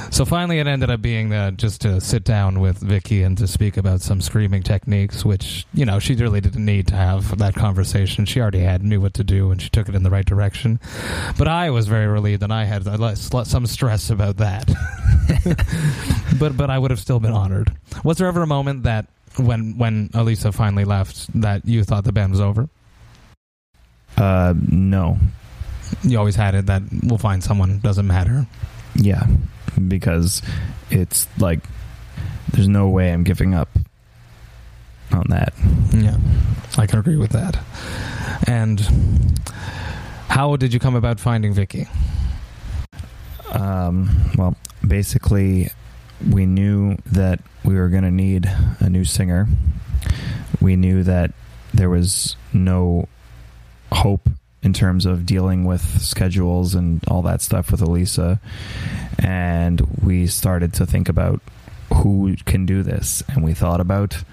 So finally, it ended up being uh, just to sit down with Vicky and to speak about some screaming techniques, which you know she really didn't need to have that conversation. She already had knew what to do, and she took it in the right direction. But I was very relieved, and I had some stress about that. but but I would have still been honored. Was there ever a moment that when when Alissa finally left that you thought the band was over? Uh, no. You always had it that we'll find someone. Doesn't matter. Yeah, because it's like there's no way I'm giving up on that. Yeah, I can agree with that. And how did you come about finding Vicky? Um, well, basically, we knew that we were going to need a new singer. We knew that there was no hope in terms of dealing with schedules and all that stuff with Alissa. And we started to think about who can do this. And we thought about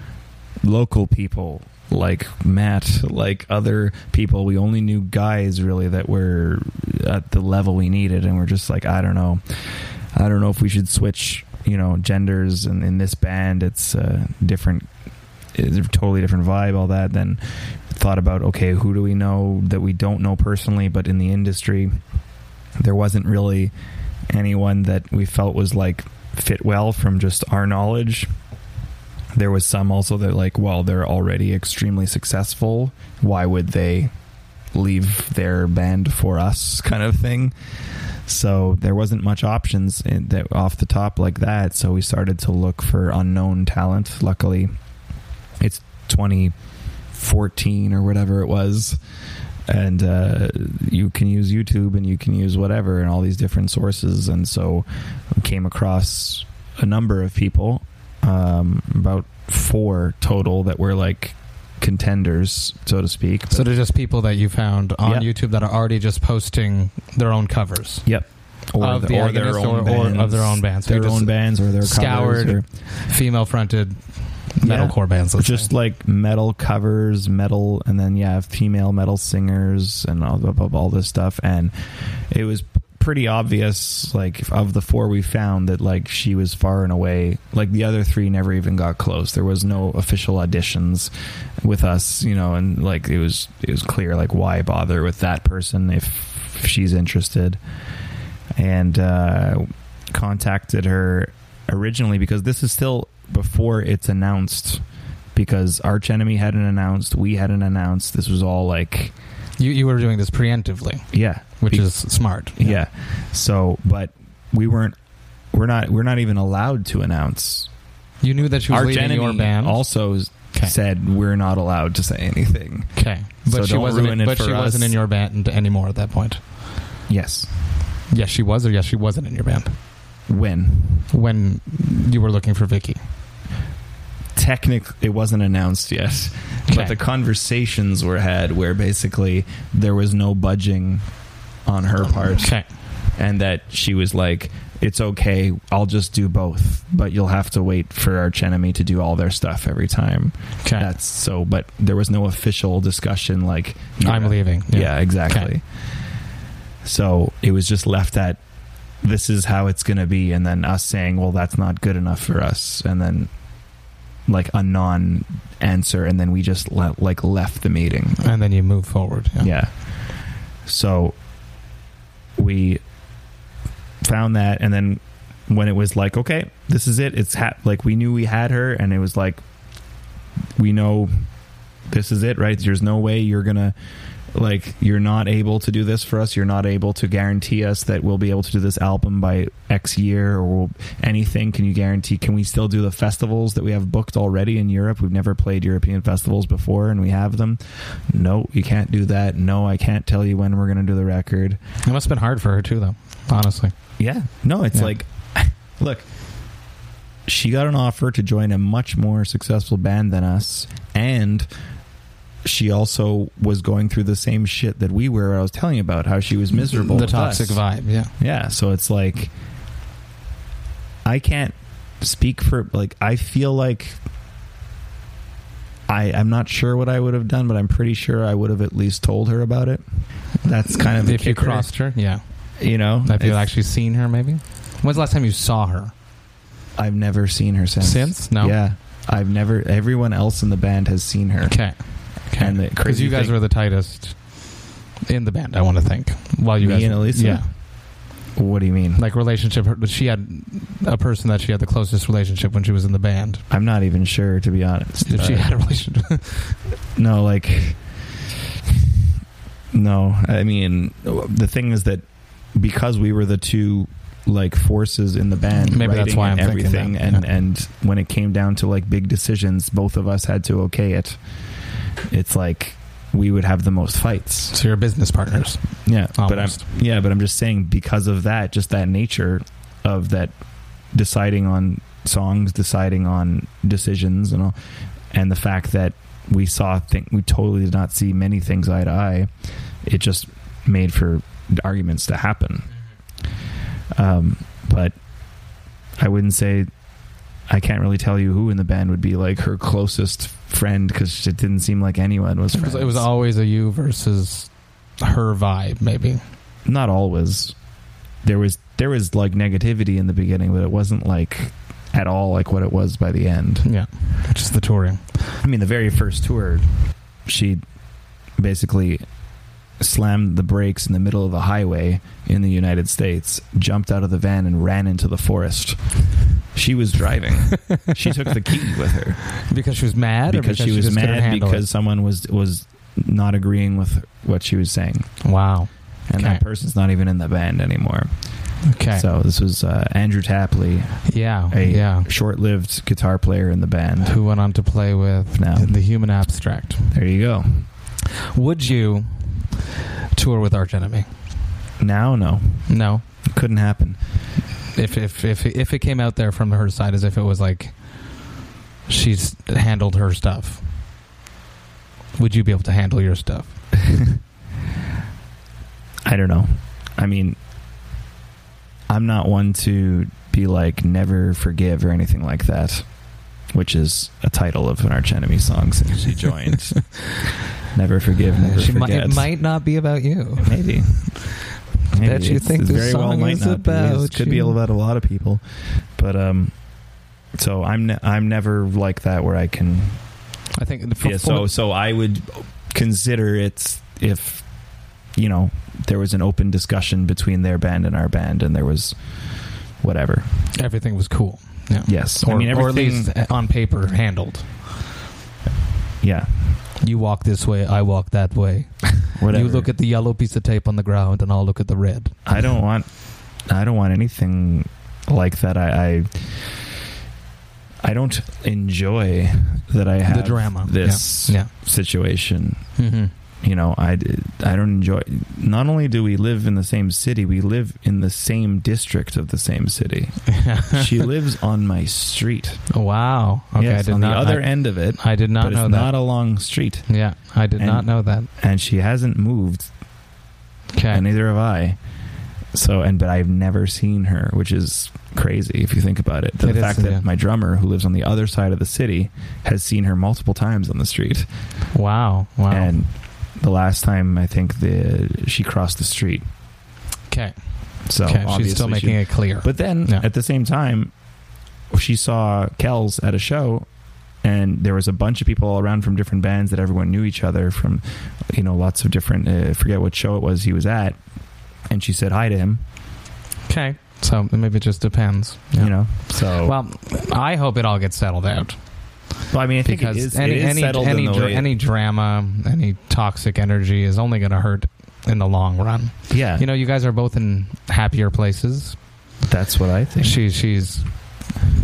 local people like Matt, like other people. We only knew guys really that were at the level we needed. And we're just like, I don't know. I don't know if we should switch, you know, genders. And in this band, it's a different it's a totally different vibe, all that. Then thought about, okay, who do we know that we don't know personally, but in the industry, there wasn't really anyone that we felt was like fit well from just our knowledge. There was some also that like, well, they're already extremely successful. Why would they leave their band for us, kind of thing? So there wasn't much options that off the top like that. So we started to look for unknown talent. Luckily, it's 2014 or whatever it was and uh, you can use YouTube and you can use whatever and all these different sources. And so came across a number of people, um, about four total, that were like contenders, so to speak. But so they're just people that you found on YouTube that are already just posting their own covers. Yep. Or, of the, or their own or, bands, or of their own bands, their own bands, or their scoured, female fronted metalcore yeah. bands. just say. like metal covers, metal, and then yeah, female metal singers and all, all this stuff. And it was pretty obvious, like of the four we found, that like she was far and away. Like the other three never even got close. There was no official auditions with us, you know, and like it was it was clear like why bother with that person if, if she's interested. And uh, contacted her originally because this is still before it's announced because Arch Enemy hadn't announced, we hadn't announced. This was all like you you were doing this preemptively. Yeah, which Be- is smart. Yeah. yeah. So, but we weren't we're not we're not even allowed to announce. You knew that she was Arch leaving your band. Also okay. said we're not allowed to say anything. Okay, but so she wasn't. but she us. wasn't in your band anymore at that point. Yes. Yes, she was, or yes, she wasn't in your band. When? When you were looking for Vicky technically it wasn't announced yet okay. but the conversations were had where basically there was no budging on her part okay. and that she was like it's okay i'll just do both but you'll have to wait for Arch Enemy to do all their stuff every time okay. that's so but there was no official discussion like i'm leaving yeah, yeah exactly okay. so it was just left at this is how it's going to be and then us saying well that's not good enough for us and then like a non answer and then we just le- like left the meeting. And then you move forward yeah. yeah. So we found that and then when it was like okay this is it. It's ha- like we knew we had her and it was like we know this is it right? There's no way you're gonna like you're not able to do this for us. You're not able to guarantee us that we'll be able to do this album by x year or we'll, anything. Can you guarantee can we still do the festivals that we have booked already in europe? We've never played european festivals before and we have them. No you can't do that. No i can't tell you when we're going to do the record. It must have been hard for her too though honestly. Yeah. No it's yeah. like look she got an offer to join a much more successful band than us and she also was going through the same shit that we were. I was telling you about how she was miserable. the toxic us. vibe. Yeah. Yeah, so it's like I can't speak for like I feel like I I'm not sure what I would have done, but I'm pretty sure I would have at least told her about it. That's kind of if you crossed her, yeah. you know. Have you actually seen her? Maybe. When's the last time you saw her? I've never seen her since. Since? No? Yeah, I've never. Everyone else in the band has seen her. Okay. And the Because you guys thing- were the tightest in the band, I want to think. While you Me guys, and Alissa? yeah, What do you mean? like relationship. She had a person that she had the closest relationship when she was in the band. I'm not even sure to be honest. If she had a relationship, No, like no. I mean, the thing is that because we were the two like forces in the band, Maybe that's why I'm thinking everything, that, and yeah. and when it came down to like big decisions, both of us had to okay it. It's like we would have the most fights. so you're business partners. Yeah, but I'm Almost. yeah, but I'm just saying because of that, just that nature of that deciding on songs, deciding on decisions, and all, and the fact that we saw thing we totally did not see many things eye to eye. It just made for arguments to happen. Um, but I wouldn't say I can't really tell you who in the band would be like her closest friend because it didn't seem like anyone was. It was, Friends. it was always a you versus her vibe, maybe. not always. There was there was like negativity in the beginning, but it wasn't like at all like what it was by the end. Yeah, is the touring. I mean, the very first tour, she basically slammed the brakes in the middle of the highway in the United States, jumped out of the van, and ran into the forest. She was driving. she took the key with her Because she was mad, or because she was just mad because someone was was not agreeing with what she was saying, wow. and Okay. that person's not even in the band anymore. Okay. So this was uh, Andrew Tapley, yeah. a yeah. short-lived guitar player in the band. Who went on to play with Now. the Human Abstract? There you go. Would you tour with Arch Enemy? Now, no, No. couldn't happen. If if if if it came out there from her side as if it was like she's handled her stuff, would you be able to handle your stuff? I don't know. I mean, I'm not one to be like never forgive or anything like that, which is a title of an Arch Enemy song since she joined. never forgive, never She might, it might not be about you. Maybe. Bet you think this well song might is be. It about could be you. about a lot of people, but um, so I'm ne- I'm never like that where I can I think for, yeah, so so I would consider it if you know there was an open discussion between their band and our band, and there was whatever. everything was cool. Yeah. Yes, Or, I mean or at everything. least on paper handled. yeah, You walk this way, I walk that way. whatever. You look at the yellow piece of tape on the ground, and I'll look at the red. I don't want. I don't want anything like that. I. I I don't enjoy that I have the drama. this Yeah. situation. yeah. You know, I, I don't enjoy. Not only do we live in the same city, we live in the same district of the same city. She lives on my street. Oh, wow. Okay, yes, I did on not. the other I, end of it, I did not know it's that. not a long street, yeah, I did And- not know that. and she hasn't moved, Okay. and neither have I. So, and but I've never seen her, which is crazy if you think about it. The It is, fact that yeah. my drummer, who lives on the other side of the city, has seen her multiple times on the street, Wow. Wow. and the last time I think the she crossed the street. okay. So okay. She's still she- making it clear. But then Yeah. at the same time, she saw Kells at a show, and there was a bunch of people all around from different bands that everyone knew each other from, you know, lots of different. Uh, forget what show it was he was at, and she said hi to him. okay. So maybe it just depends. Yeah. You know, so Well, I hope it all gets settled out Well, I mean, I think because it is, any any any, in the dra- way- any drama, any toxic energy is only going to hurt in the long run. yeah, You know, you guys are both in happier places. that's what I think. She she's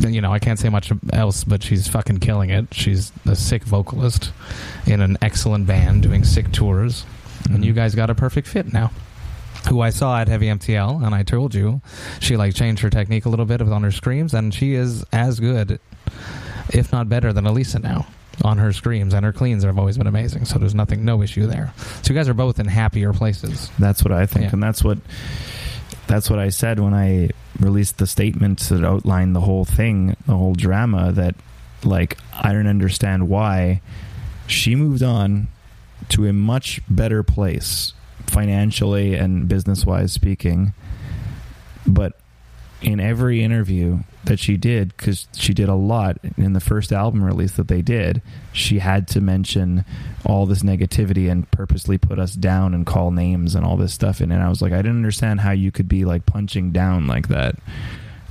you know, I can't say much else, but she's fucking killing it. She's a sick vocalist in an excellent band doing sick tours. And Mhm. you guys got a perfect fit now. Who I saw at Heavy MTL, and I told you she like changed her technique a little bit on her screams, and she is as good if not better than Alissa now on her screams and her cleans have always been amazing. So there's nothing, no issue there. So you guys are both in happier places. That's what I think, Yeah. and that's what that's what I said when I released the statement that outlined the whole thing, the whole drama. That like I don't understand why she moved on to a much better place financially and business wise speaking, but in every interview that she did because she did a lot in the first album release that they did she had to mention all this negativity and purposely put us down and call names and all this stuff and, and i was like i didn't understand how you could be like punching down like that.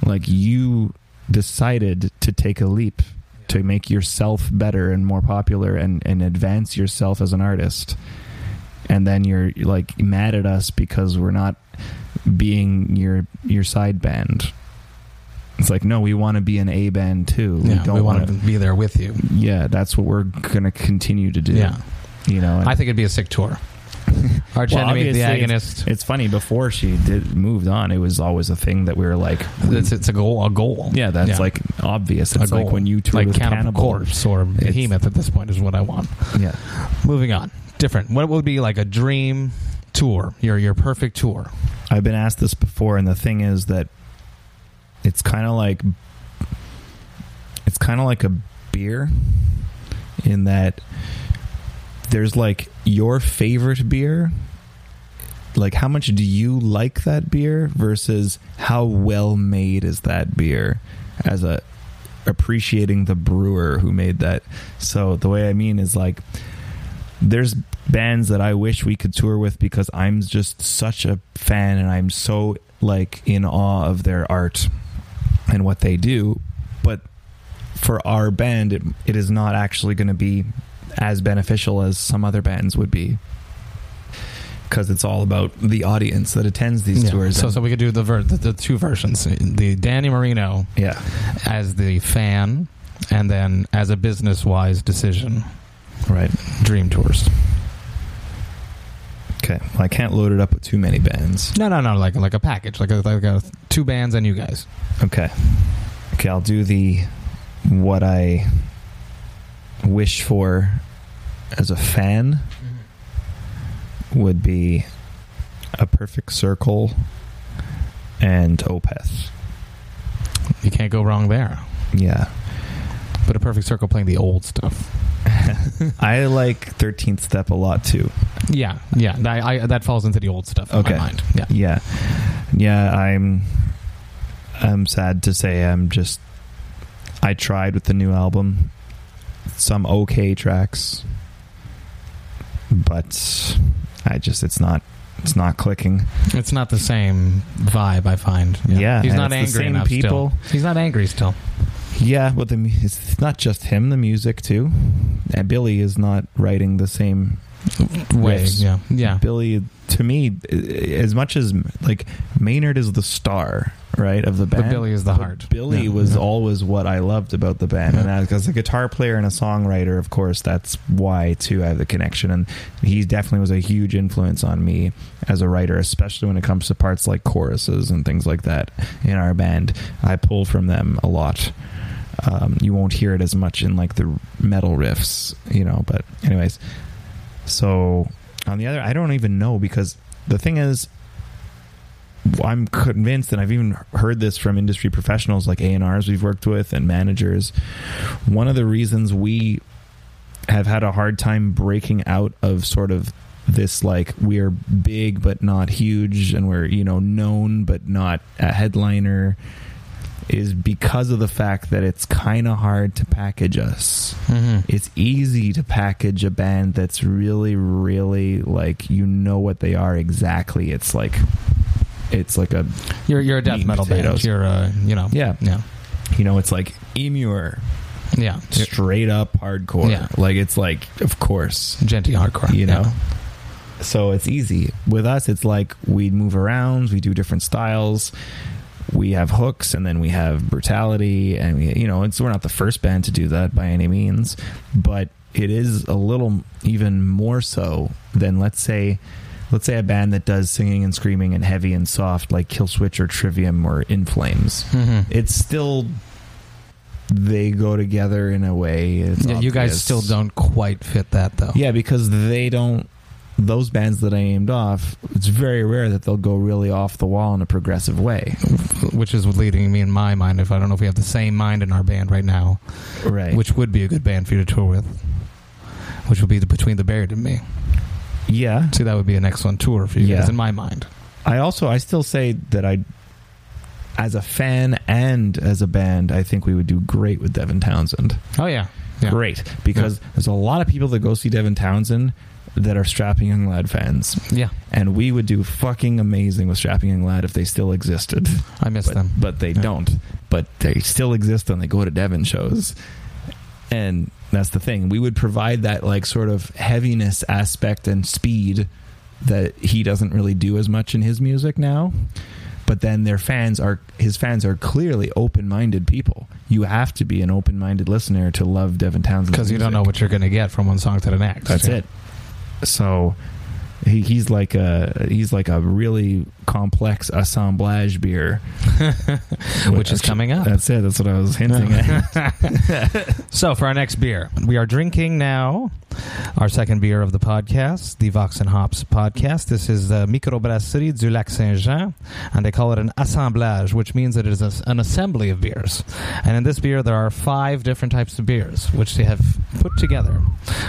Like you decided to take a leap to make yourself better and more popular and, and advance yourself as an artist. And then you're like mad at us because we're not being your your side band. It's like no, we want to be an A band too. Yeah, we, want wanna- be there with you. Yeah, that's what we're gonna continue to do. Yeah. you know. I think it'd be a sick tour. Arch Well, Enemy, the agonist. it's funny before she did moved on. It was always a thing that we were like, It's, it's a goal. A goal. yeah, that's like obvious. a It's like goal. when you toured like with Cannibal Cannibal. Corpse or It's- Behemoth. At this point, is what I want. Yeah, Moving on. Different. What would be like a dream tour? Your your perfect tour. I've been asked this before, and the thing is that it's kind of like it's kind of like a beer in that there's like your favorite beer like how much do you like that beer versus how well made is that beer as a appreciating the brewer who made that so the way i mean is like there's bands that I wish we could tour with because I'm just such a fan and I'm so like in awe of their art and what they do. But for our band, it, it is not actually going to be as beneficial as some other bands would be because it's all about the audience that attends these Yeah. tours. So so we could do the, ver- the the two versions. The Danny Marino yeah, as the fan, and then as a business wise decision, right. dream tours. Okay, I can't load it up with too many bands. No, no, no. Like like a package. Like a, like a two bands and you guys. Okay. Okay, I'll do the what I wish for as a fan mm-hmm. would be a perfect circle and Opeth. You can't go wrong there. Yeah. But a perfect circle playing the old stuff. I like 13th Step a lot too. Yeah, yeah. That, I, that falls into the old stuff in Okay. my mind. Yeah. Yeah. Yeah, I'm I'm sad to say I'm just I tried with the new album. Some okay tracks. But I just it's not it's not clicking. It's not the same vibe. I find. Yeah, he's not the angry same people. Still. He's not angry still. Yeah, but the it's not just him, the music too. And Billy is not writing the same Way. Riffs. Yeah. Yeah. Billy to me as much as like Maynard is the star, right, of the band. But. Billy is the heart. Billy Yeah. was Yeah. always what I loved about the band, and as a guitar player and a songwriter, of course, that's why too I have the connection. And he definitely was a huge influence on me as a writer, especially when it comes to parts like choruses and things like that in our band. I pull from them a lot. Um, you won't hear it as much in like the metal riffs, you know. But anyways, so on the other, I don't even know because the thing is, I'm convinced, and I've even heard this from industry professionals like A&Rs we've worked with and managers. One of the reasons we have had a hard time breaking out of sort of this like we're big but not huge and we're you know known but not a headliner is because of the fact that it's kind of hard to package us hmm it's easy to package a band that's really really like you know what they are exactly it's like it's like a You're you're a death metal band. You're a you know. yeah Yeah. you know it's like Emmure Yeah. straight up hardcore Yeah. like it's like of course Genty hardcore. you know Yeah. so it's easy with us it's like we move around we do different styles we have hooks and then we have brutality and we, you know it's we're not the first band to do that by any means but it is a little even more so than let's say let's say a band that does singing and screaming and heavy and soft like killswitch or trivium or in flames Mhm. it's still they go together in a way. It's Yeah, you guys still don't quite fit that though. Yeah, because they don't. Those bands that I aimed off, it's very rare that they'll go really off the wall in a progressive way. which is leading me in my mind. If I don't know if we have the same mind in our band right now, Right. which would be a good band for you to tour with, which would be the Between the Buried and Me. yeah. See, that would be an excellent tour for you Yeah. guys in my mind. I also I still say that I, as a fan and as a band, I think we would do great with Devin Townsend. Oh yeah, yeah. Great because there's a lot of people that go see Devin Townsend that are Strapping Young Lad fans, Yeah, and we would do fucking amazing with Strapping Young Lad if they still existed. I miss but, them. but they Yeah. don't. But they still exist and they go to Devin shows, and that's the thing. We would provide that like sort of heaviness aspect and speed that he doesn't really do as much in his music now. But then their fans are his fans are clearly open minded people. You have to be an open minded listener to love Devin Townsend Because you don't know what you're going to get from one song to the next. That's Yeah. it. So he, he's like a he's like a really complex assemblage beer, Which is coming up. That's it. That's what I was hinting at. So for our next beer, we are drinking now our second beer of the podcast, the Vox and Hops podcast. This is uh, Microbrasserie du Lac Saint Jean, and they call it an assemblage, which means that it is a, an assembly of beers. And in this beer, there are five different types of beers, which they have put together.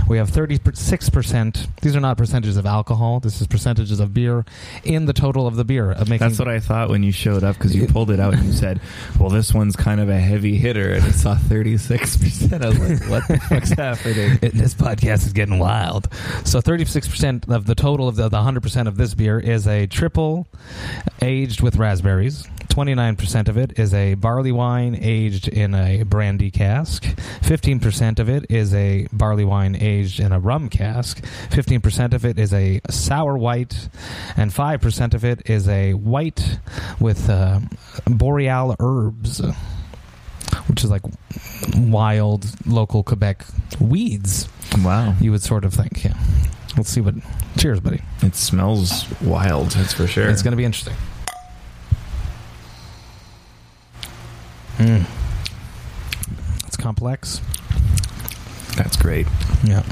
We have 36%. These are not percentages of alcohol. This is percentages of beer in the total of the beer. Of making That's what I thought when you showed up because you pulled it out and you said, "Well, this one's kind of a heavy hitter," and it saw thirty six percent. I was like, "What the fuck's happening?" It- this podcast is getting wild. So, 36% of the total of the, the 100% of this beer is a triple aged with raspberries. 29% of it is a barley wine aged in a brandy cask. 15% of it is a barley wine aged in a rum cask. 15% of it is a sour white. And 5% of it is a white with uh, boreal herbs, which is like wild local Quebec weeds Wow, you would sort of think. Yeah. Let's see what. Cheers, buddy. it smells wild. That's for sure. It's going to be interesting. Mm. It's complex. That's great. Yeah.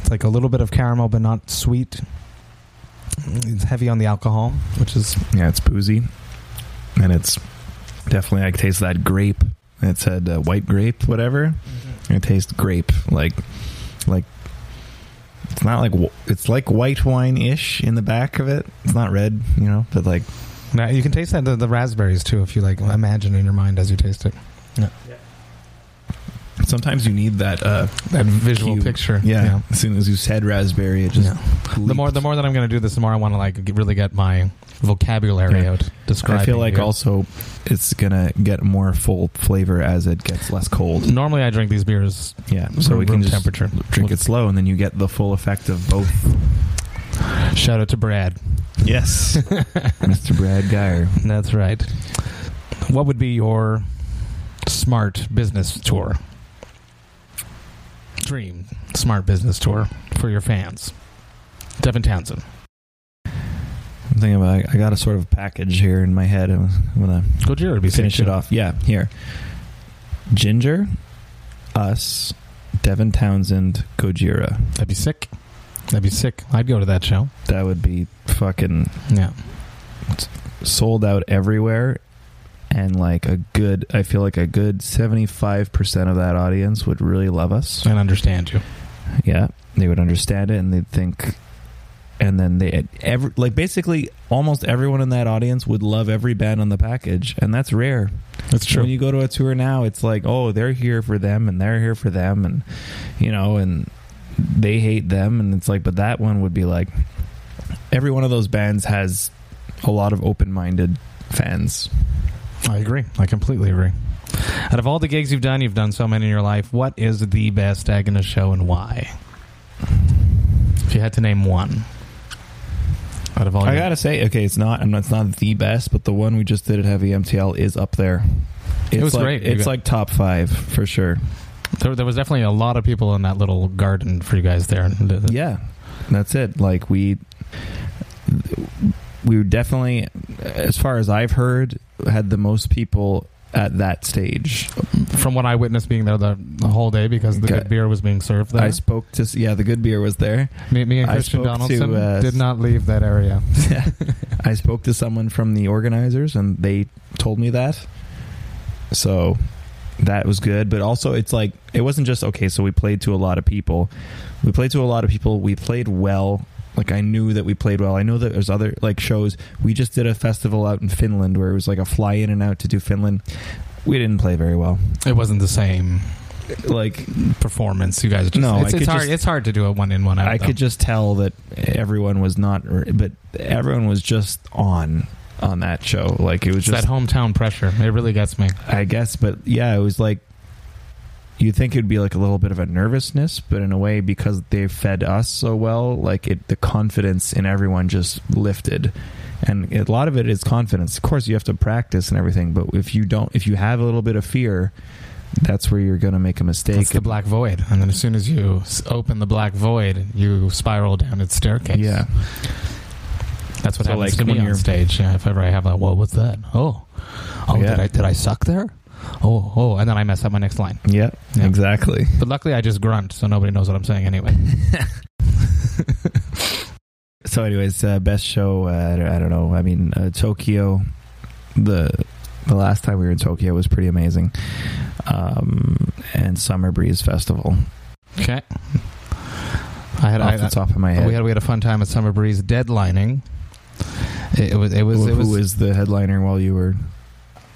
It's like a little bit of caramel, but not sweet. It's heavy on the alcohol, which is Yeah, it's boozy, and it's definitely. I taste that grape. It said uh, white grape, whatever. It tastes grape, like like. It's not like it's like white wine ish in the back of it. It's not red, you know, but like now you can taste that the, the raspberries too if you like imagine in your mind as you taste it. Yeah. Sometimes you need that uh That visual cue. picture. Yeah. As soon as you said raspberry, it just Yeah. The more the more that I'm going to do this, the more I want to like get- really get my vocabulary Yeah. out. Describing I feel like beer. also it's gonna get more full flavor as it gets less cold. normally I drink these beers Yeah, so we room can just temperature. drink it slow, and then you get the full effect of both. Shout out to Brad. Yes, Mr. Brad Geyer. That's right. What would be your smart business tour? Dream smart business tour for your fans. Devin Townsend. I'm thinking about. I got a sort of package here in my head. I'm gonna Gojira would be finish sick, it too. off. Yeah, here. Ginger, us, Devin Townsend, Gojira. That'd be sick. That'd be sick. I'd go to that show. That would be fucking Yeah. sold out everywhere and like a good i feel like a good 75% of that audience would really love us And understand you. yeah they would understand it and they'd think and then they every like basically almost everyone in that audience would love every band on the package and that's rare That's true. when you go to a tour now it's like oh they're here for them and they're here for them and you know and they hate them and it's like but that one would be like every one of those bands has a lot of open-minded fans I agree. I completely agree. Out of all the gigs you've done, you've done so many in your life. What is the best Agonist show and why? If you had to name one. Out of all I your- gotta say, okay, it's not. I'm not. It's not the best, but the one we just did at Heavy MTL is up there. It's was like, great. You It's got- like top five for sure. There, there was definitely a lot of people in that little garden for you guys there. Yeah, that's it. Like we, we were definitely, as far as I've heard, had the most people at that stage. From what I witnessed being there the, the whole day because the Okay. good beer was being served there. I spoke to yeah, the good beer was there. me, me and Christian spoke to, Donaldson uh, did not leave that area. yeah. I spoke to someone from the organizers and they told me that. So that was good, but also it's like it wasn't just okay, so we played to a lot of people. We played to a lot of people. We played well. Like I knew that we played well. I know that there's other like shows. We just did a festival out in Finland where it was like a fly in and out to do Finland. We didn't play very well. It wasn't the same Like performance. You guys just No, it's, it's hard. just- it's hard to do a one in one out. I though. could just tell that everyone was not, but everyone was just on on that show. Like it was It's just that hometown pressure. It really gets me. I guess, but yeah, it was like you think it'd be like a little bit of a nervousness, but in a way because they fed us so well, like it, the confidence in everyone just lifted. And a lot of it is confidence. Of course, you have to practice and everything, but if you don't, if you have a little bit of fear, that's where you're going to make a mistake. It's the black void, and then as soon as you open the black void, you spiral down its staircase. yeah, that's what So, happens like, to me when on you're- stage. Yeah, if ever I have a, well, what's that? Oh, oh, Yeah. did I did I suck there? Oh, oh, and then I mess up my next line. yeah, Yeah. exactly. But luckily, I just grunt, so nobody knows what I'm saying anyway. So, anyways, uh, best show. Uh, I don't- I don't know. I mean, uh, Tokyo. The the last time we were in Tokyo was pretty amazing. Um, and Summer Breeze Festival. Okay. I had off I, the top of my head. we had we had a fun time at Summer Breeze deadlining. It, it was it was who, it was. who was the headliner while you were?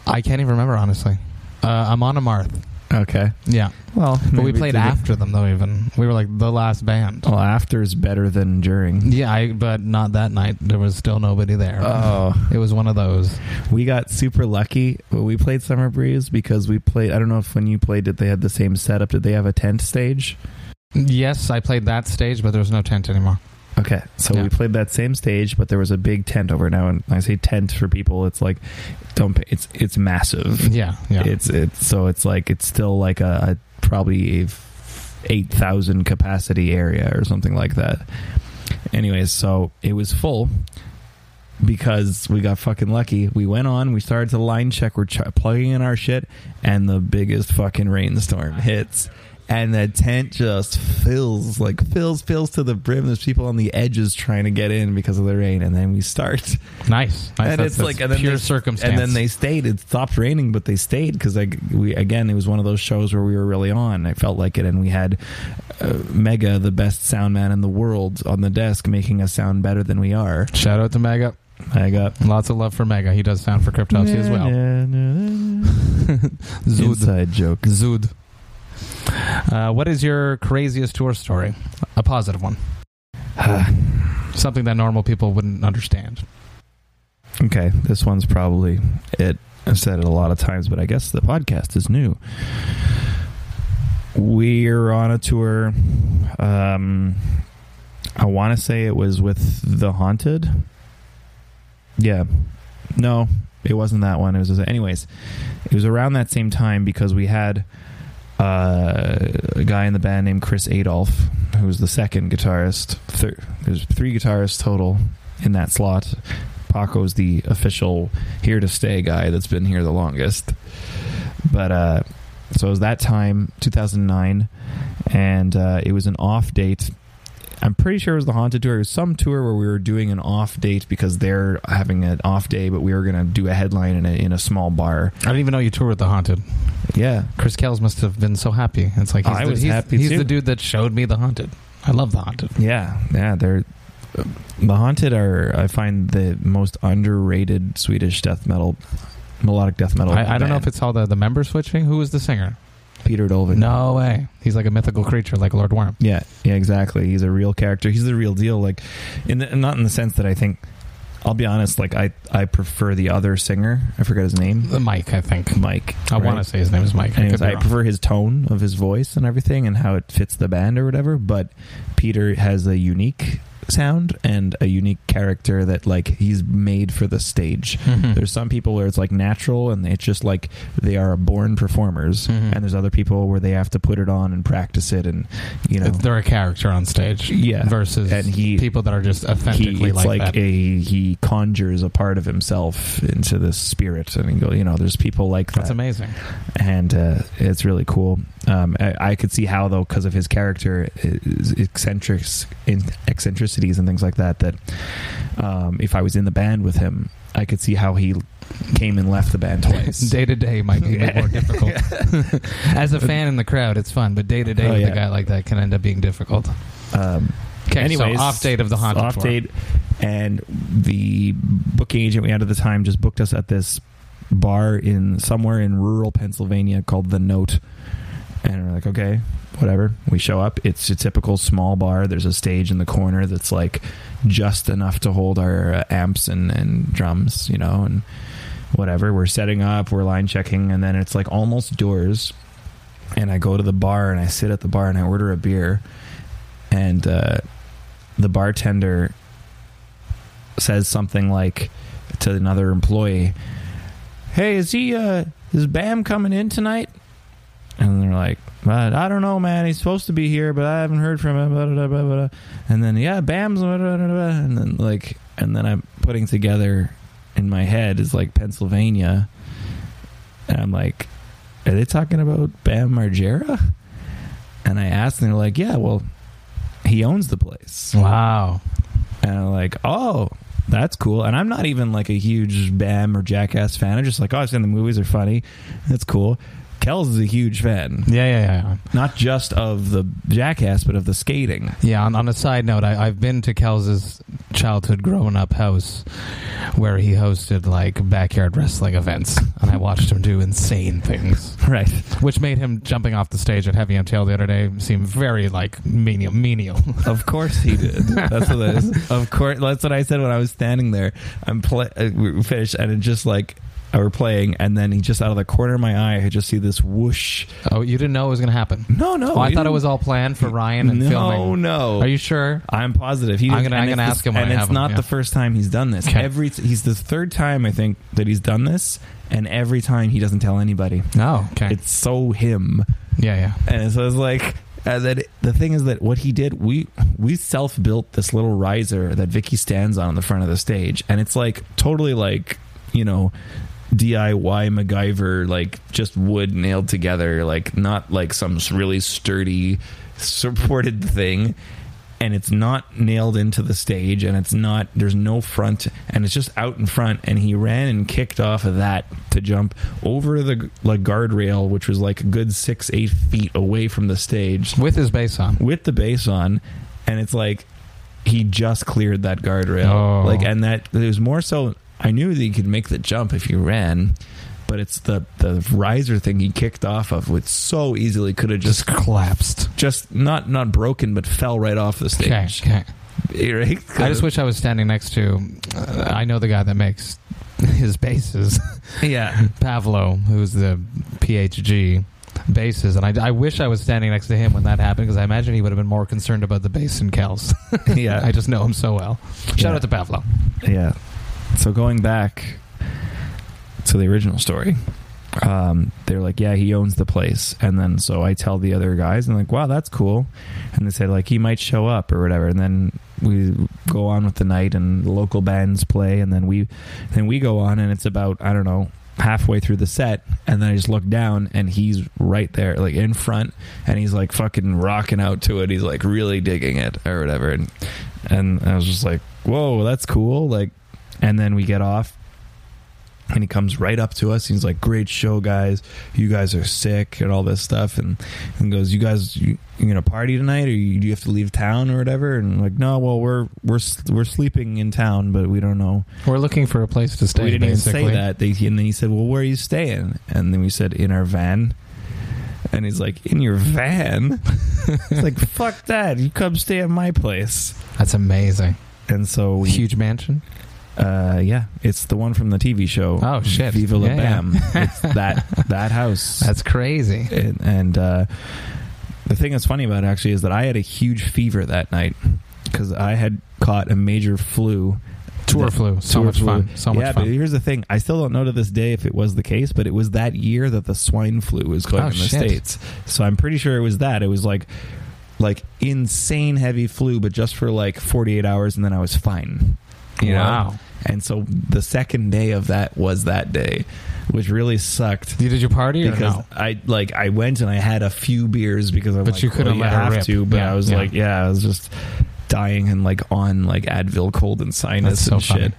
I can't even remember honestly. Uh, Amon Amarth. Okay. Yeah, Well, but we played after them though. Even we were like the last band. Well, after is better than during. Yeah, I, but not that night. There was still nobody there. Oh, It was one of those. we got super lucky we played Summer Breeze because we played. I don't know if when you played it, they had the same setup. Did they have a tent stage? Yes, I played that stage, but there was no tent anymore. Okay, so Yeah. we played that same stage, but there was a big tent over now. And I say tent for people, it's like don't. Pay, it's it's massive. Yeah, yeah. It's it's so it's like it's still like a, a probably a eight thousand capacity area or something like that. Anyways, so it was full because we got fucking lucky. We went on, we started to line check, we're ch- plugging in our shit, and the biggest fucking rainstorm hits. And the tent just fills, like fills, fills to the brim. There's people on the edges trying to get in because of the rain, and then we start nice. nice. and That's- it's like that's and then pure they, circumstance. And then they stayed. It stopped raining, but they stayed because like we again, it was one of those shows where we were really on. I felt like it, and we had uh, Mega, the best sound man in the world, on the desk making us sound better than we are. Shout out to Mega. Mega. Lots of love for Mega. He does sound for Cryptopsy as well. Zood. Inside joke. Zood. Uh, what is your craziest tour story? A positive one. Something that normal people wouldn't understand. okay, this one's probably it. I've said it a lot of times, but I guess the podcast is new. We're on a tour. Um, I want to say it was with The Haunted. Yeah. No, it wasn't that one. It was, anyways, it was around that same time because we had uh, a guy in the band named Chris Adolph, who was the second guitarist. Thir- there's three guitarists total in that slot. Paco's the official here to stay guy that's been here the longest. But uh, so it was that time, 2009, and uh, it was an off date. I'm pretty sure it was the haunted tour. It was some tour where we were doing an off date because they're having an off day, but we were going to do a headline in a, in a small bar. I didn't even know you toured with The Haunted. Yeah, Chris Kells must have been so happy. It's like oh, he's, I the, was he's, happy he's too. the dude that showed me The Haunted. I love The Haunted. Yeah, yeah, they're the haunted are I find the most underrated Swedish death metal, melodic death metal. I, I don't know if it's all the, the member switching. Who was the singer? Peter Dolving. No way. He's like a mythical creature like Lord Worm. Yeah, yeah, exactly. He's a real character. He's the real deal. Like, in the, not in the sense that I think. I'll be honest. Like, I I prefer the other singer. I forget his name. The Mike, I think. Mike. I right? want to say his name is Mike. I, Anyways, be I prefer his tone of his voice and everything and how it fits the band or whatever. But Peter has a unique sound and a unique character that like he's made for the stage. Mhm. There's some people where it's like natural and it's just like they are born performers, Mhm. and there's other people where they have to put it on and practice it, and you know, they're a character on stage. Yeah. Versus And he- people that are just he, authentically it's like, like, that. a he conjures a part of himself into this spirit, and go, you know, there's people like that That's amazing. and uh, it's really cool. Um, I, I could see how though, because of his character, his eccentrics, in, eccentricities, and things like that. That um, if I was in the band with him, I could see how he came and left the band twice. Day to day might be more difficult. As a fan in the crowd, it's fun, but day to day Oh, with a guy like that can end up being difficult. um, Okay, anyways, so off date of the haunted off tour. date, and the booking agent we had at the time just booked us at this bar in somewhere in rural Pennsylvania called the Note, and we're like, okay, whatever. We show up. It's a typical small bar. There's a stage in the corner that's like just enough to hold our uh, amps and and drums, you know, and whatever. We're setting up. We're line checking, and then it's like almost doors. And I go to the bar and I sit at the bar and I order a beer, and uh, the bartender says something like to another employee, "Hey, is he uh is Bam coming in tonight?" And they're like, "But I don't know, man. He's supposed to be here, but I haven't heard from him." Blah, blah, blah, blah, blah. And then yeah, Bam's and then like and then I'm putting together in my head is like Pennsylvania, and I'm like, "Are they talking about Bam Margera?" And I asked, and they're like, "Yeah, well." He owns the place. Wow. And I'm like, oh, that's cool. And I'm not even like a huge Bam or Jackass fan. I'm just like, oh, I've seen the movies are funny. That's cool. Kells is a huge fan, Yeah, yeah, yeah. not just of the Jackass, but of the skating. Yeah, on, on a side note, I, I've been to Kells's childhood growing up house where he hosted like backyard wrestling events, and I watched him do insane things, Right. which made him jumping off the stage at Heavy MTL the other day seem very like menial. menial. Of course he did. That's what that is. Of course, that's what I said when I was standing there. I'm play. Uh, we finished, and it just like I were playing, and then he just out of the corner of my eye, I just see this whoosh. oh, you didn't know it was going to happen? No, no. oh, I thought it was all planned for Ryan and no, filming. no. No. Are you sure? I'm positive. He I'm didn't- gonna- I'm and gonna it's ask him And I it's have him, not yeah. the first time he's done this. Okay. Every he's the third time I think that he's done this, and every time he doesn't tell anybody. No. Okay. It's so him, yeah, yeah. and so it's like. Uh, and then the thing is that what he did, we we self built this little riser that Vicky stands on in the front of the stage, and it's like totally like you know DIY MacGyver, like just wood nailed together, like not like some really sturdy supported thing. And it's not nailed into the stage, and it's not. There's no front, and it's just out in front. And he ran and kicked off of that to jump over the like guardrail, which was like a good six, eight feet away from the stage, With his bass on. with the bass on, and it's like he just cleared that guardrail. Oh. Like, and that it was more so. I knew that he could make the jump if he ran, but it's the the riser thing he kicked off of, which so easily could have just Just collapsed. just not not broken, but fell right off the stage. Okay. Right? I just wish I was standing next to. Uh, I know the guy that makes his basses, yeah. Pavlo, who's the PhD basses, and I, I wish I was standing next to him when that happened because I imagine he would have been more concerned about the bass and Kells. Yeah. I just know him so well. Shout Yeah. out to Pavlo. Yeah. So going back to the original story, um, they're like, yeah, he owns the place, and then so I tell the other guys, and like, wow, that's cool, and they said like he might show up or whatever, and then we go on with the night, and the local bands play, and then we then we go on, and it's about I don't know halfway through the set. And then I just look down and he's right there like in front. And he's like fucking rocking out to it. He's like really digging it or whatever. And and I was just like whoa that's cool. Like and then we get off and he comes right up to us. He's like great show guys. You guys are sick and all this stuff and, and goes you guys you, you gonna party tonight or you, do you have to leave town or whatever? And like no well we're we're we're sleeping in town but we don't know. We're looking for a place to stay. we didn't basically. even say that. They, and then he said well where are you staying? And then we said in our van. And he's like in your van? It's like fuck that. You come stay at my place. That's amazing. and so we Huge mansion. Uh, yeah, it's the one from the TV show. Oh, shit. Viva la Yeah, yeah. Bam! it's that that house. That's crazy. and, and uh, the thing that's funny about it actually is that I had a huge fever that night, because I had caught a major flu. Tour That- flu. So tour much flu. fun. So much yeah, fun. but here's the thing: I still don't know to this day if it was the case, but it was that year that the swine flu was going Oh, in the shit. states. So I'm pretty sure it was that. It was like like insane heavy flu, but just for like 48 hours, and then I was fine. You know? Wow. And so the second day of that was that day, which really sucked. You- Did your party or Because no? I like I went and I had a few beers because I'm But like, you couldn't well, let her have rip. to. But Yeah, I was yeah. like, yeah, I was just dying and like on like Advil, cold and sinus so and shit.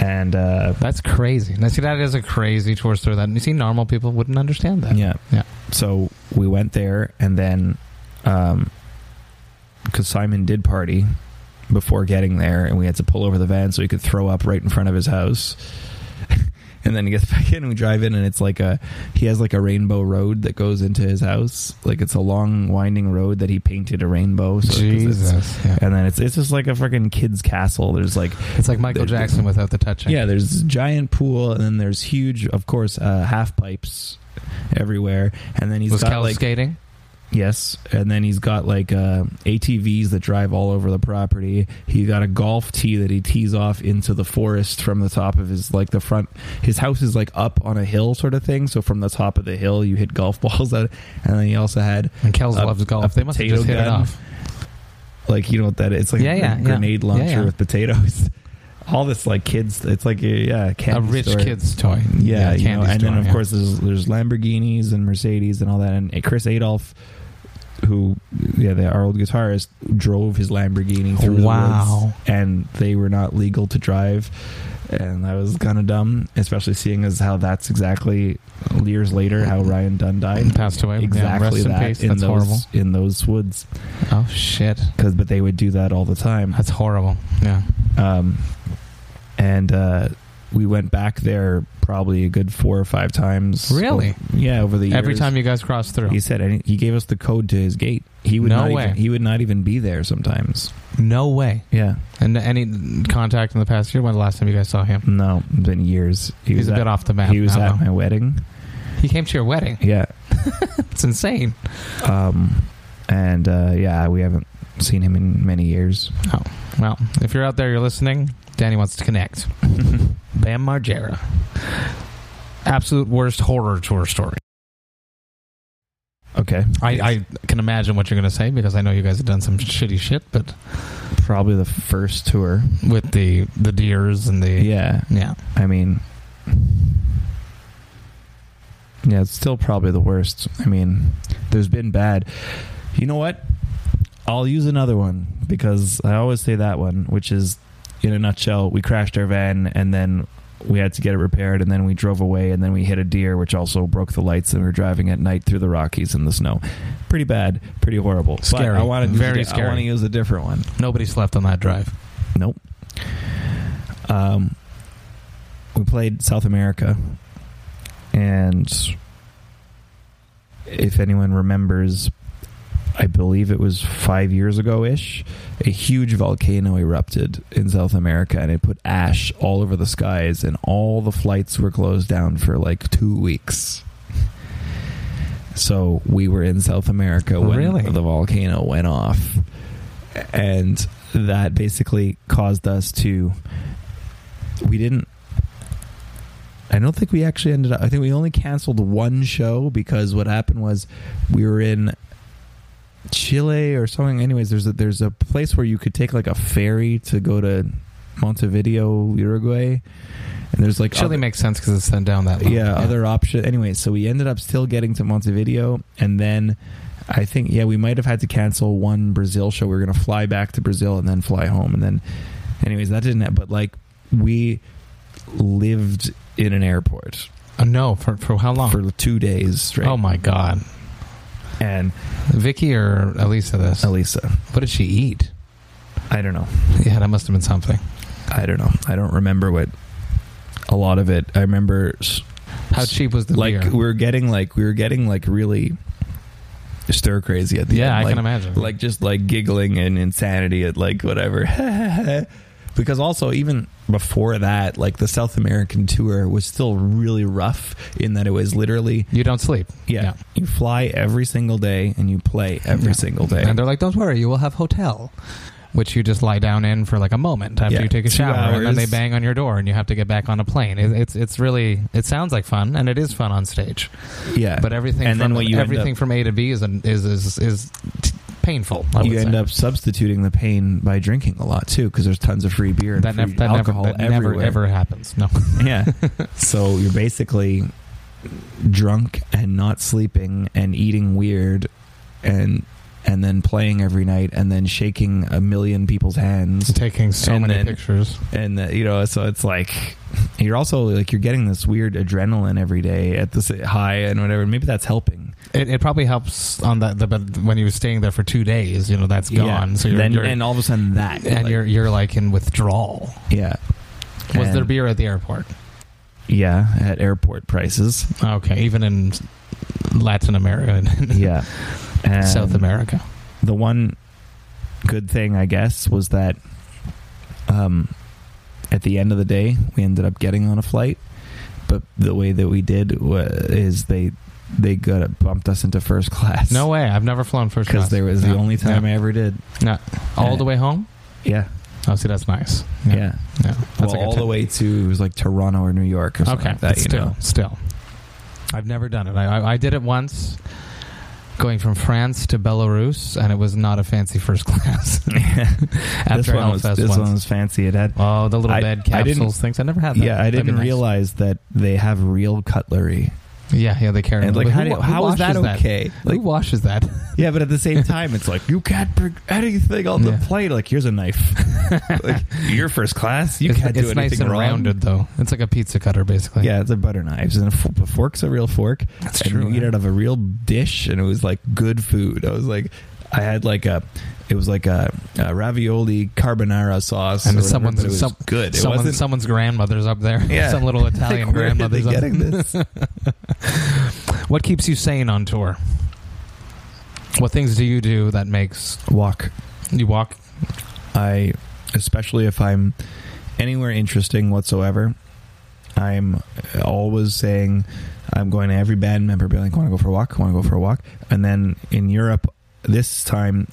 And uh, That's crazy. Now, see, that is a crazy tour story. That you see, normal people wouldn't understand that. yeah, Yeah. So we went there, and then um, because Simon did party before getting there, and we had to pull over the van so he could throw up right in front of his house. and then he gets back in, and we drive in, and it's like a he has like a rainbow road that goes into his house. Like it's a long winding road that he painted a rainbow. So Jesus. Yeah. And then it's it's just like a freaking kid's castle. There's like It's like Michael Jackson without the touching. yeah, there's giant pool, and then there's huge, of course, uh, half pipes everywhere. And then he's Was got Cal like skating? Yes, and then he's got like uh, ATVs that drive all over the property. He got a golf tee that he tees off into the forest from the top of his like the front. His house is like up on a hill sort of thing. So from the top of the hill, you hit golf balls at. And then he also had And Kells a- loves golf. They must have just hit it gun. off. like you know what that is? It's like Yeah, a yeah, grenade launcher Yeah, yeah. with potatoes. All this like kids. It's like a, yeah, A rich store. kid's toy. Yeah, you know, and then of course there's there's Lamborghinis and Mercedes and all that. And Chris Adolph, who yeah, the, our old guitarist, drove his Lamborghini through the woods, and they were not legal to drive. And that was kind of dumb, especially seeing as how that's exactly years later how Ryan Dunn died. Passed away. Yeah, Exactly in that peace. in That's those horrible. in those woods, Oh shit. because but they would do that all the time. That's horrible. Yeah. Um, and uh, we went back there probably a good four or five times. Really? Yeah, over the years. Every time you guys crossed through. he said, any, he gave us the code to his gate. He would No not way. Even, he would not even be there sometimes. No way. Yeah, And any contact in the past year? When the last time you guys saw him? no, it's been years. He He's was a at, bit off the map. He was now, at though. my wedding. He came to your wedding. Yeah, It's insane. um, and uh, yeah, we haven't seen him in many years. Oh well, if you're out there, you're listening. Danny wants to connect. Bam Margera. Absolute worst horror tour story. okay, I, I can imagine what you're going to say because I know you guys have done some shitty shit, but probably the first tour. with the the deers and the Yeah, yeah. I mean, yeah, it's still probably the worst. I mean, there's been bad. You know what? I'll use another one because I always say that one, which is, in a nutshell, we crashed our van and then we had to get it repaired and then we drove away and then we hit a deer, which also broke the lights and we were driving at night through the Rockies in the snow. Pretty bad, pretty horrible. But Scary. I want to Very I scary. want to use a different one. Nobody slept on that drive. Nope. Um, we played South America, and if anyone remembers, I believe it was five years ago ish, a huge volcano erupted in South America, and it put ash all over the skies, and all the flights were closed down for like two weeks. So we were in South America oh, when Really? the volcano went off, and that basically caused us to. We didn't. I don't think we actually ended up. I think we only canceled one show because what happened was we were in Chile or something. Anyways, there's a there's a place where you could take like a ferry to go to Montevideo, Uruguay, and there's like Chile other- makes sense because it's sent down that low. yeah, other option. Anyway, so we ended up still getting to Montevideo, and then I think yeah, we might have had to cancel one Brazil show. We were gonna fly back to Brazil and then fly home, and then, anyways, that didn't. But like we lived in an airport Uh, no, for for how long? for two days straight. oh my god, and Vicky or Alissa? This. Alissa, What did she eat? I don't know. Yeah, that must have been something. I don't know. I don't remember what. A lot of it. I remember How cheap was the like beer? we were getting like we were getting like really stir crazy at the yeah, end. I like, can imagine. like just like giggling and insanity at like whatever. because also even before that, like the South American tour was still really rough in that it was literally you don't sleep. yeah, you fly every single day and you play every Yeah. single day. And they're like, "Don't worry, you will have hotel." which you just lie down in for like a moment after Yeah, you take a shower, and then they bang on your door, and you have to get back on a plane. It, it's it's really it sounds like fun, and it is fun on stage. Yeah, But everything and from then what you everything up, from A to B is an, is is is t- painful. You end say. up substituting the pain by drinking a lot too, because there's tons of free beer and that, free nev- that alcohol never that never ever happens. No. yeah. So you're basically drunk and not sleeping and eating weird and and then playing every night and then shaking a million people's hands taking so And many then- pictures. and uh, you know so it's like you're also like you're getting this weird adrenaline every day at this high and whatever maybe that's helping It, it probably helps on that. The, but when you were staying there for two days, you know that's gone. So you're, then you're and all of a sudden that and like, you're you're like in withdrawal. yeah Was And- there beer at the airport? yeah at airport prices Okay, even in Latin America and yeah and South America. the one good thing I guess was that um at the end of the day we ended up getting on a flight but the way that we did wa- is they they got bumped us into first class No way. I've never flown first because class. there was the only time no, I ever did no. all the way home. yeah Oh, see, that's nice. yeah, yeah. That's well good all the way to it was like Toronto or New York or something Okay, like that still, know still, I've never done it. I, I, I did it once, going from France to Belarus, and it was not a fancy first class. this one was this one was fancy it had Oh, the little I- bed I capsules things. I never had that. yeah I didn't nice. realize that they have real cutlery Yeah, yeah, they carry. and them. like how, who do, how is that okay like who washes that? Yeah, but at the same time, it's like you can't bring anything on the Yeah. plate. Like here's a knife. like you're first class. You it's can't do it's anything nice and wrong. rounded, though. It's like a pizza cutter, basically. Yeah, it's a butter knives and a, f- a fork's a real fork. That's and true, You eat out of a real dish, and it was like good food. I was like, I had like a, it was like a, a ravioli carbonara sauce, and someone's it was some, good. It someone, wasn't someone's grandmother's up there. Yeah. some little Italian like, where are they grandmother's up getting this? What keeps you sane on tour? What things do you do that makes Walk. you walk? I, especially if I'm anywhere interesting whatsoever, I'm always saying I'm going to every band member, being like, "Want to go for a walk? Want to go for a walk?" And then in Europe, this time,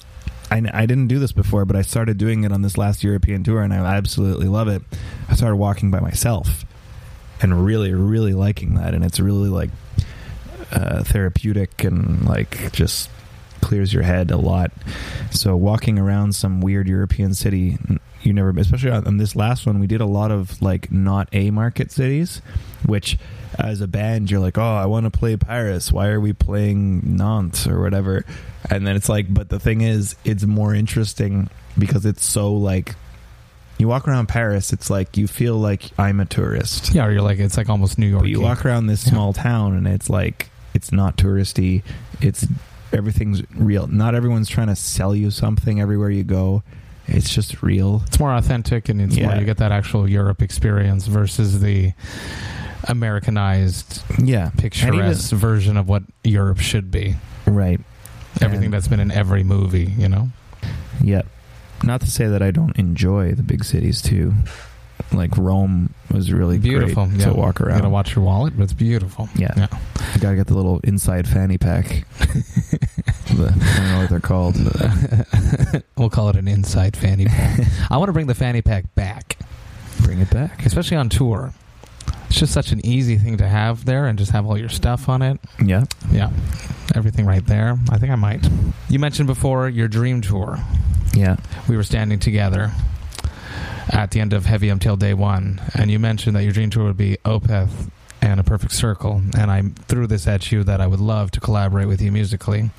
I, I didn't do this before, but I started doing it on this last European tour, and I absolutely love it. I started walking by myself, and really, really liking that, and it's really like uh, therapeutic and like just clears your head a lot. So walking around some weird European city, you never, especially on, on this last one, we did a lot of like not a market cities, which as a band you're like, oh, I want to play Paris. Why are we playing Nantes or whatever? And then it's like, but the thing is, it's more interesting because it's so like. You walk around Paris, it's like you feel like I'm a tourist. Yeah, or you're like it's like almost New York. But you walk around this Yeah. small town and it's like it's not touristy. It's everything's real. Not everyone's trying to sell you something everywhere you go. It's just real. It's more authentic, and it's more you get that actual Europe experience versus the Americanized, Yeah. picturesque version of what Europe should be. right. Everything And- that's been in every movie, you know. Yeah. Not to say that I don't enjoy the big cities too. Like Rome was really Beautiful. yeah. to walk around. You gotta watch your wallet, but it's beautiful. Yeah. Yeah. You gotta get the little inside fanny pack. the, I don't know what they're called. we'll call it an inside fanny pack. I want to bring the fanny pack back, Bring it back. especially on tour. It's just such an easy thing to have there and just have all your stuff on it. Yeah. Yeah. Everything right there. I think I might. You mentioned before your dream tour. Yeah. We were standing together at the end of Heavy MTL Day One, and you mentioned that your dream tour would be Opeth and A Perfect Circle. And I threw this at you that I would love to collaborate with you musically.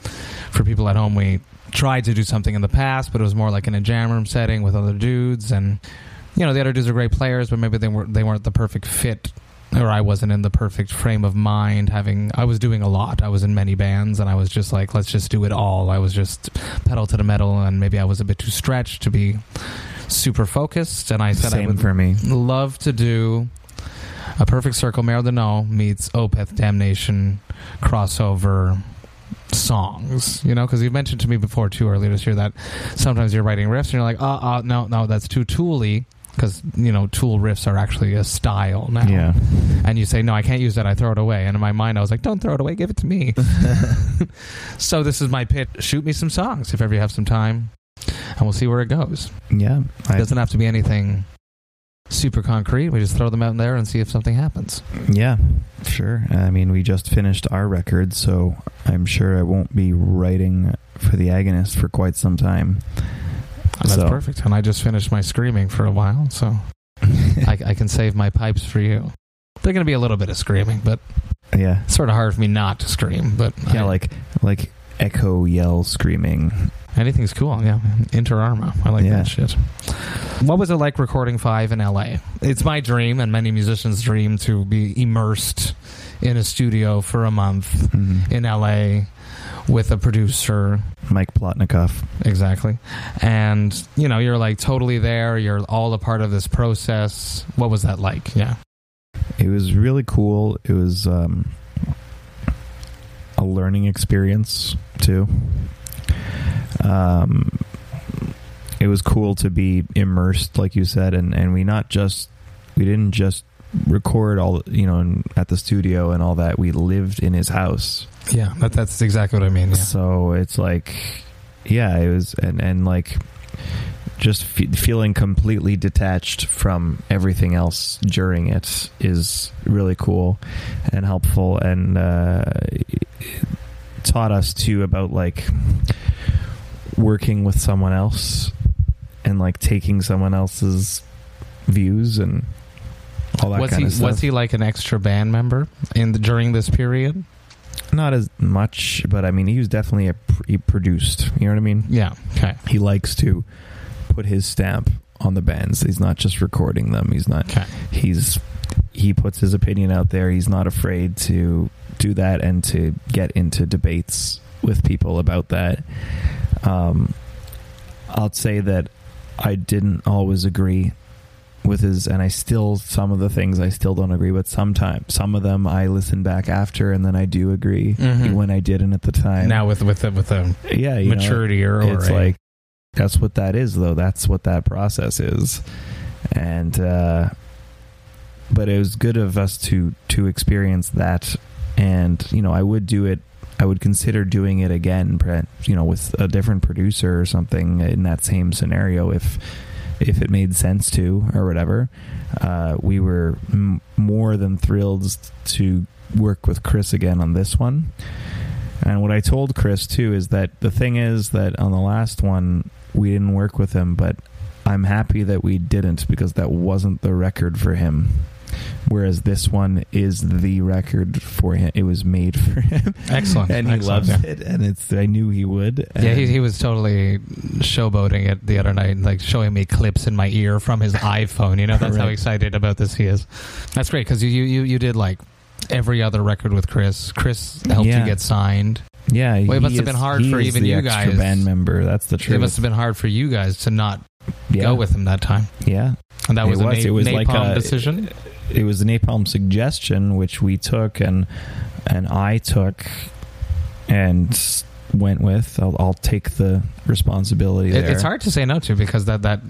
For people at home, we tried to do something in the past, but it was more like in a jam room setting with other dudes. And, you know, the other dudes are great players, but maybe they weren't, they weren't the perfect fit. Or I wasn't in the perfect frame of mind. Having I was doing a lot. I was in many bands, and I was just like, let's just do it all. I was just pedal to the metal, and maybe I was a bit too stretched to be super focused. And I said I Same would for me. love to do a perfect circle. Mer de Noms meets Opeth Damnation crossover songs. You know, because you mentioned to me before too earlier this year that sometimes you're writing riffs and you're like, oh, oh no, no, that's too tooly. Because you know, tool riffs are actually a style now. Yeah. And you say, no, I can't use that. I throw it away. And in my mind, I was like, don't throw it away. Give it to me. so this is my pitch. Shoot me some songs if ever you have some time. and we'll see where it goes. Yeah, It I, doesn't have to be anything super concrete. We just throw them out in there and see if something happens. yeah, sure. I mean, we just finished our record, so I'm sure I won't be writing for the Agonist for quite some time. That's So- perfect. And I just finished my screaming for a while, so I, I can save my pipes for you. They're going to be a little bit of screaming, but yeah, it's sort of hard for me not to scream. But yeah, I- like like echo yell screaming. anything's cool. Yeah, Inter Arma. I like Yeah. that shit. What was it like recording Five in L.A.? It's my dream, and many musicians' dream, to be immersed in a studio for a month Mhm. in L.A. with a producer. Mike Plotnikoff. Exactly. And, you know, you're like totally there. You're all a part of this process. What was that like? Yeah. It was really cool. It was um, a learning experience too. Um, it was cool to be immersed, like you said, and and we not just we didn't just record all you know in, at the studio and all that. We lived in his house, Yeah. That, that's exactly what I mean. Yeah. so it's like, yeah, it was, and and like just fe- feeling completely detached from everything else during it is really cool and helpful, and uh, taught us too about like working with someone else and like taking someone else's views and all that was kind he of stuff. was he like an extra band member in the, during this period? Not as much, but I mean, he was definitely a pr- he produced. You know what I mean? Yeah. Okay. He likes to put his stamp on the bands. He's not just recording them. He's not. Okay. He's he puts his opinion out there. He's not afraid to do that and to get into debates with people about that. Um, I'll say that I didn't always agree with his, and I still some of the things I still don't agree with. Sometimes some of them I listen back after, and then I do agree Mhm. when I didn't at the time. Now with with the, with the yeah, you know, maturity or, it's like that's what that is though. That's what that process is. And uh but it was good of us to to experience that. And you know i would do it i would consider doing it again you know with a different producer or something in that same scenario if if it made sense to or whatever. Uh we were m- more than thrilled to work with chris again on this one. And what I told Chris too is that the thing is that on the last one we didn't work with him, but I'm happy that we didn't because that wasn't the record for him. Whereas this one is the record for him. It was made for him. Excellent. and he Excellent, loves yeah. it. And it's I knew he would. Yeah, he, he was totally showboating it the other night, like showing me clips in my ear from his iPhone. You know, that's how excited about this he is. That's great because you, you you did like every other record with Chris. Chris helped Yeah. you get signed. Yeah, Well, it must have is- been hard for even you extra guys. band member. That's the truth. It must have been hard for you guys to not yeah. go with him that time. Yeah, And that It was, a na- It was napalm like a- decision. it was a napalm suggestion which we took and and I took and went with. I'll, I'll take the responsibility. It, it's hard to say no to because that that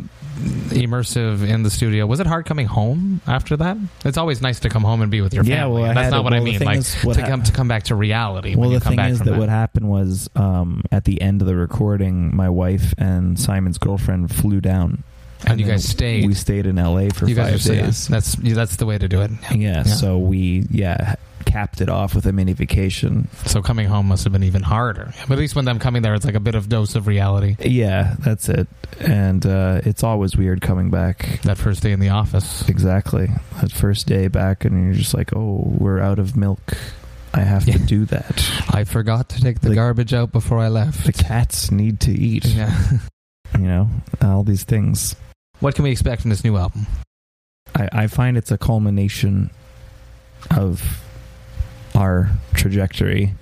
immersive in the studio was it hard coming home after that? It's always nice to come home and be with your Yeah, family. well, I That's had not what I well, the mean. Like what to come to come back to reality Well, when you the come thing back is that, that. what happened was um, at the end of the recording, my wife and Simon's girlfriend flew down, And you guys stayed. We stayed in L.A. for you five days. that's that's the way to do it. Yeah, so we yeah capped it off with a mini vacation. So coming home must have been even harder. But at least when I'm coming there, it's like a bit of dose of reality. Yeah, that's it. And uh, it's always weird coming back. That first day in the office. Exactly. That first day back, and you're just like, oh, we're out of milk. I have Yeah. to do that. I forgot to take the The- garbage out before I left. The cats need to eat. yeah. You know, all these things. What can we expect from this new album? I, I find it's a culmination of our trajectory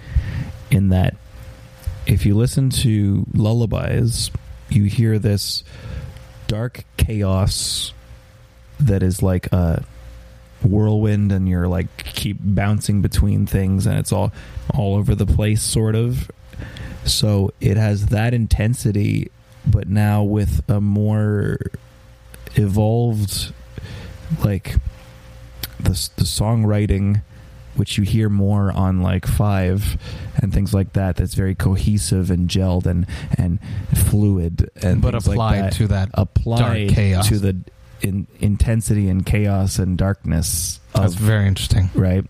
in that if you listen to lullabies, you hear this dark chaos that is like a whirlwind and you're like keep bouncing between things and it's all all over the place sort of so it has that intensity but now with a more evolved like the the songwriting which you hear more on like five and things like that. That's very cohesive and gelled and and fluid and But things like applied that. to that applied dark chaos. to the in, intensity and chaos and darkness That's very interesting. right.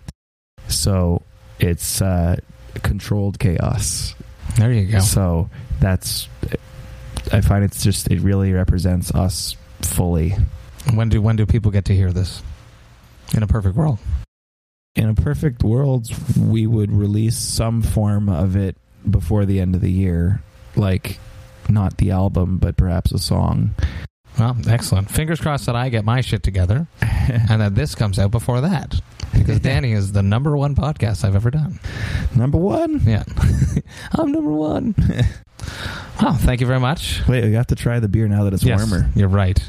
So it's uh, controlled chaos. There you go. So that's I find it's just it really represents us fully. When do when do people get to hear this? In a perfect world. In a perfect world, we would release some form of it before the end of the year, like not the album, but perhaps a song. Well, excellent. Fingers crossed that I get my shit together and that this comes out before that. Because Danny is the number one podcast I've ever done. Number one. Yeah. I'm number one. Wow, thank you very much. Wait, we have to try the beer now that it's Yes, warmer. You're right.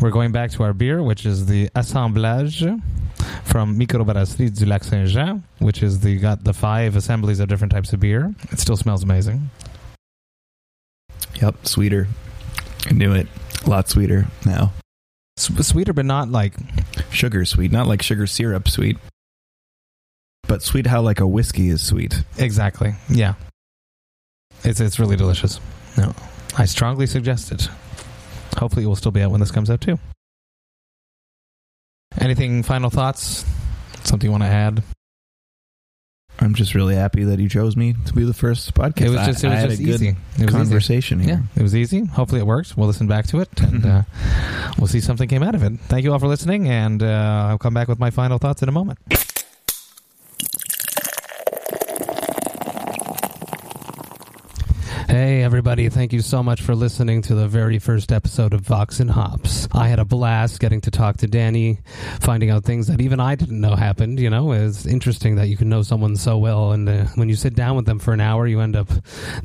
We're going back to our beer, which is the Assemblage from Microbrasserie du Lac Saint Jean, which is the got the five assemblies of different types of beer. It still smells amazing. Yep, sweeter. I knew it. A lot sweeter now. S- sweeter, but not like Sugar sweet, not like sugar syrup sweet, but sweet how like a whiskey is sweet. exactly. Yeah, it's it's really delicious. No, I strongly suggest it. Hopefully, it will still be out when this comes out too. Anything final thoughts? Something you want to add? I'm just really happy that you chose me to be the first podcast. It was just it was just a good easy. It was easy. conversation Yeah, it was easy. Hopefully, it worked. We'll listen back to it, and uh, we'll see something came out of it. Thank you all for listening, and uh, I'll come back with my final thoughts in a moment. Hey, everybody. Thank you so much for listening to the very first episode of Vox and Hops. I had a blast getting to talk to Danny, finding out things that even I didn't know happened. You know, it's interesting that you can know someone so well, and uh, when you sit down with them for an hour, you end up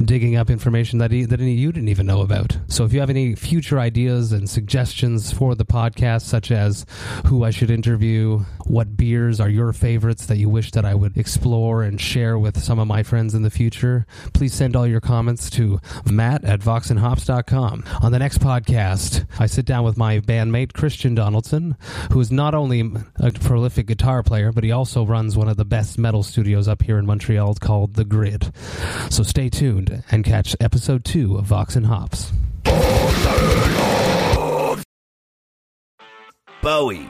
digging up information that, he, that you didn't even know about. So if you have any future ideas and suggestions for the podcast, such as who I should interview, what beers are your favorites that you wish that I would explore and share with some of my friends in the future, please send all your comments to matt at voxandhops.com. On the next podcast, I sit down with my bandmate Christian Donaldson, who is not only a prolific guitar player, but he also runs one of the best metal studios up here in Montreal called The Grid. So stay tuned and catch episode two of Vox and Hops. Bowie,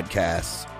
podcasts.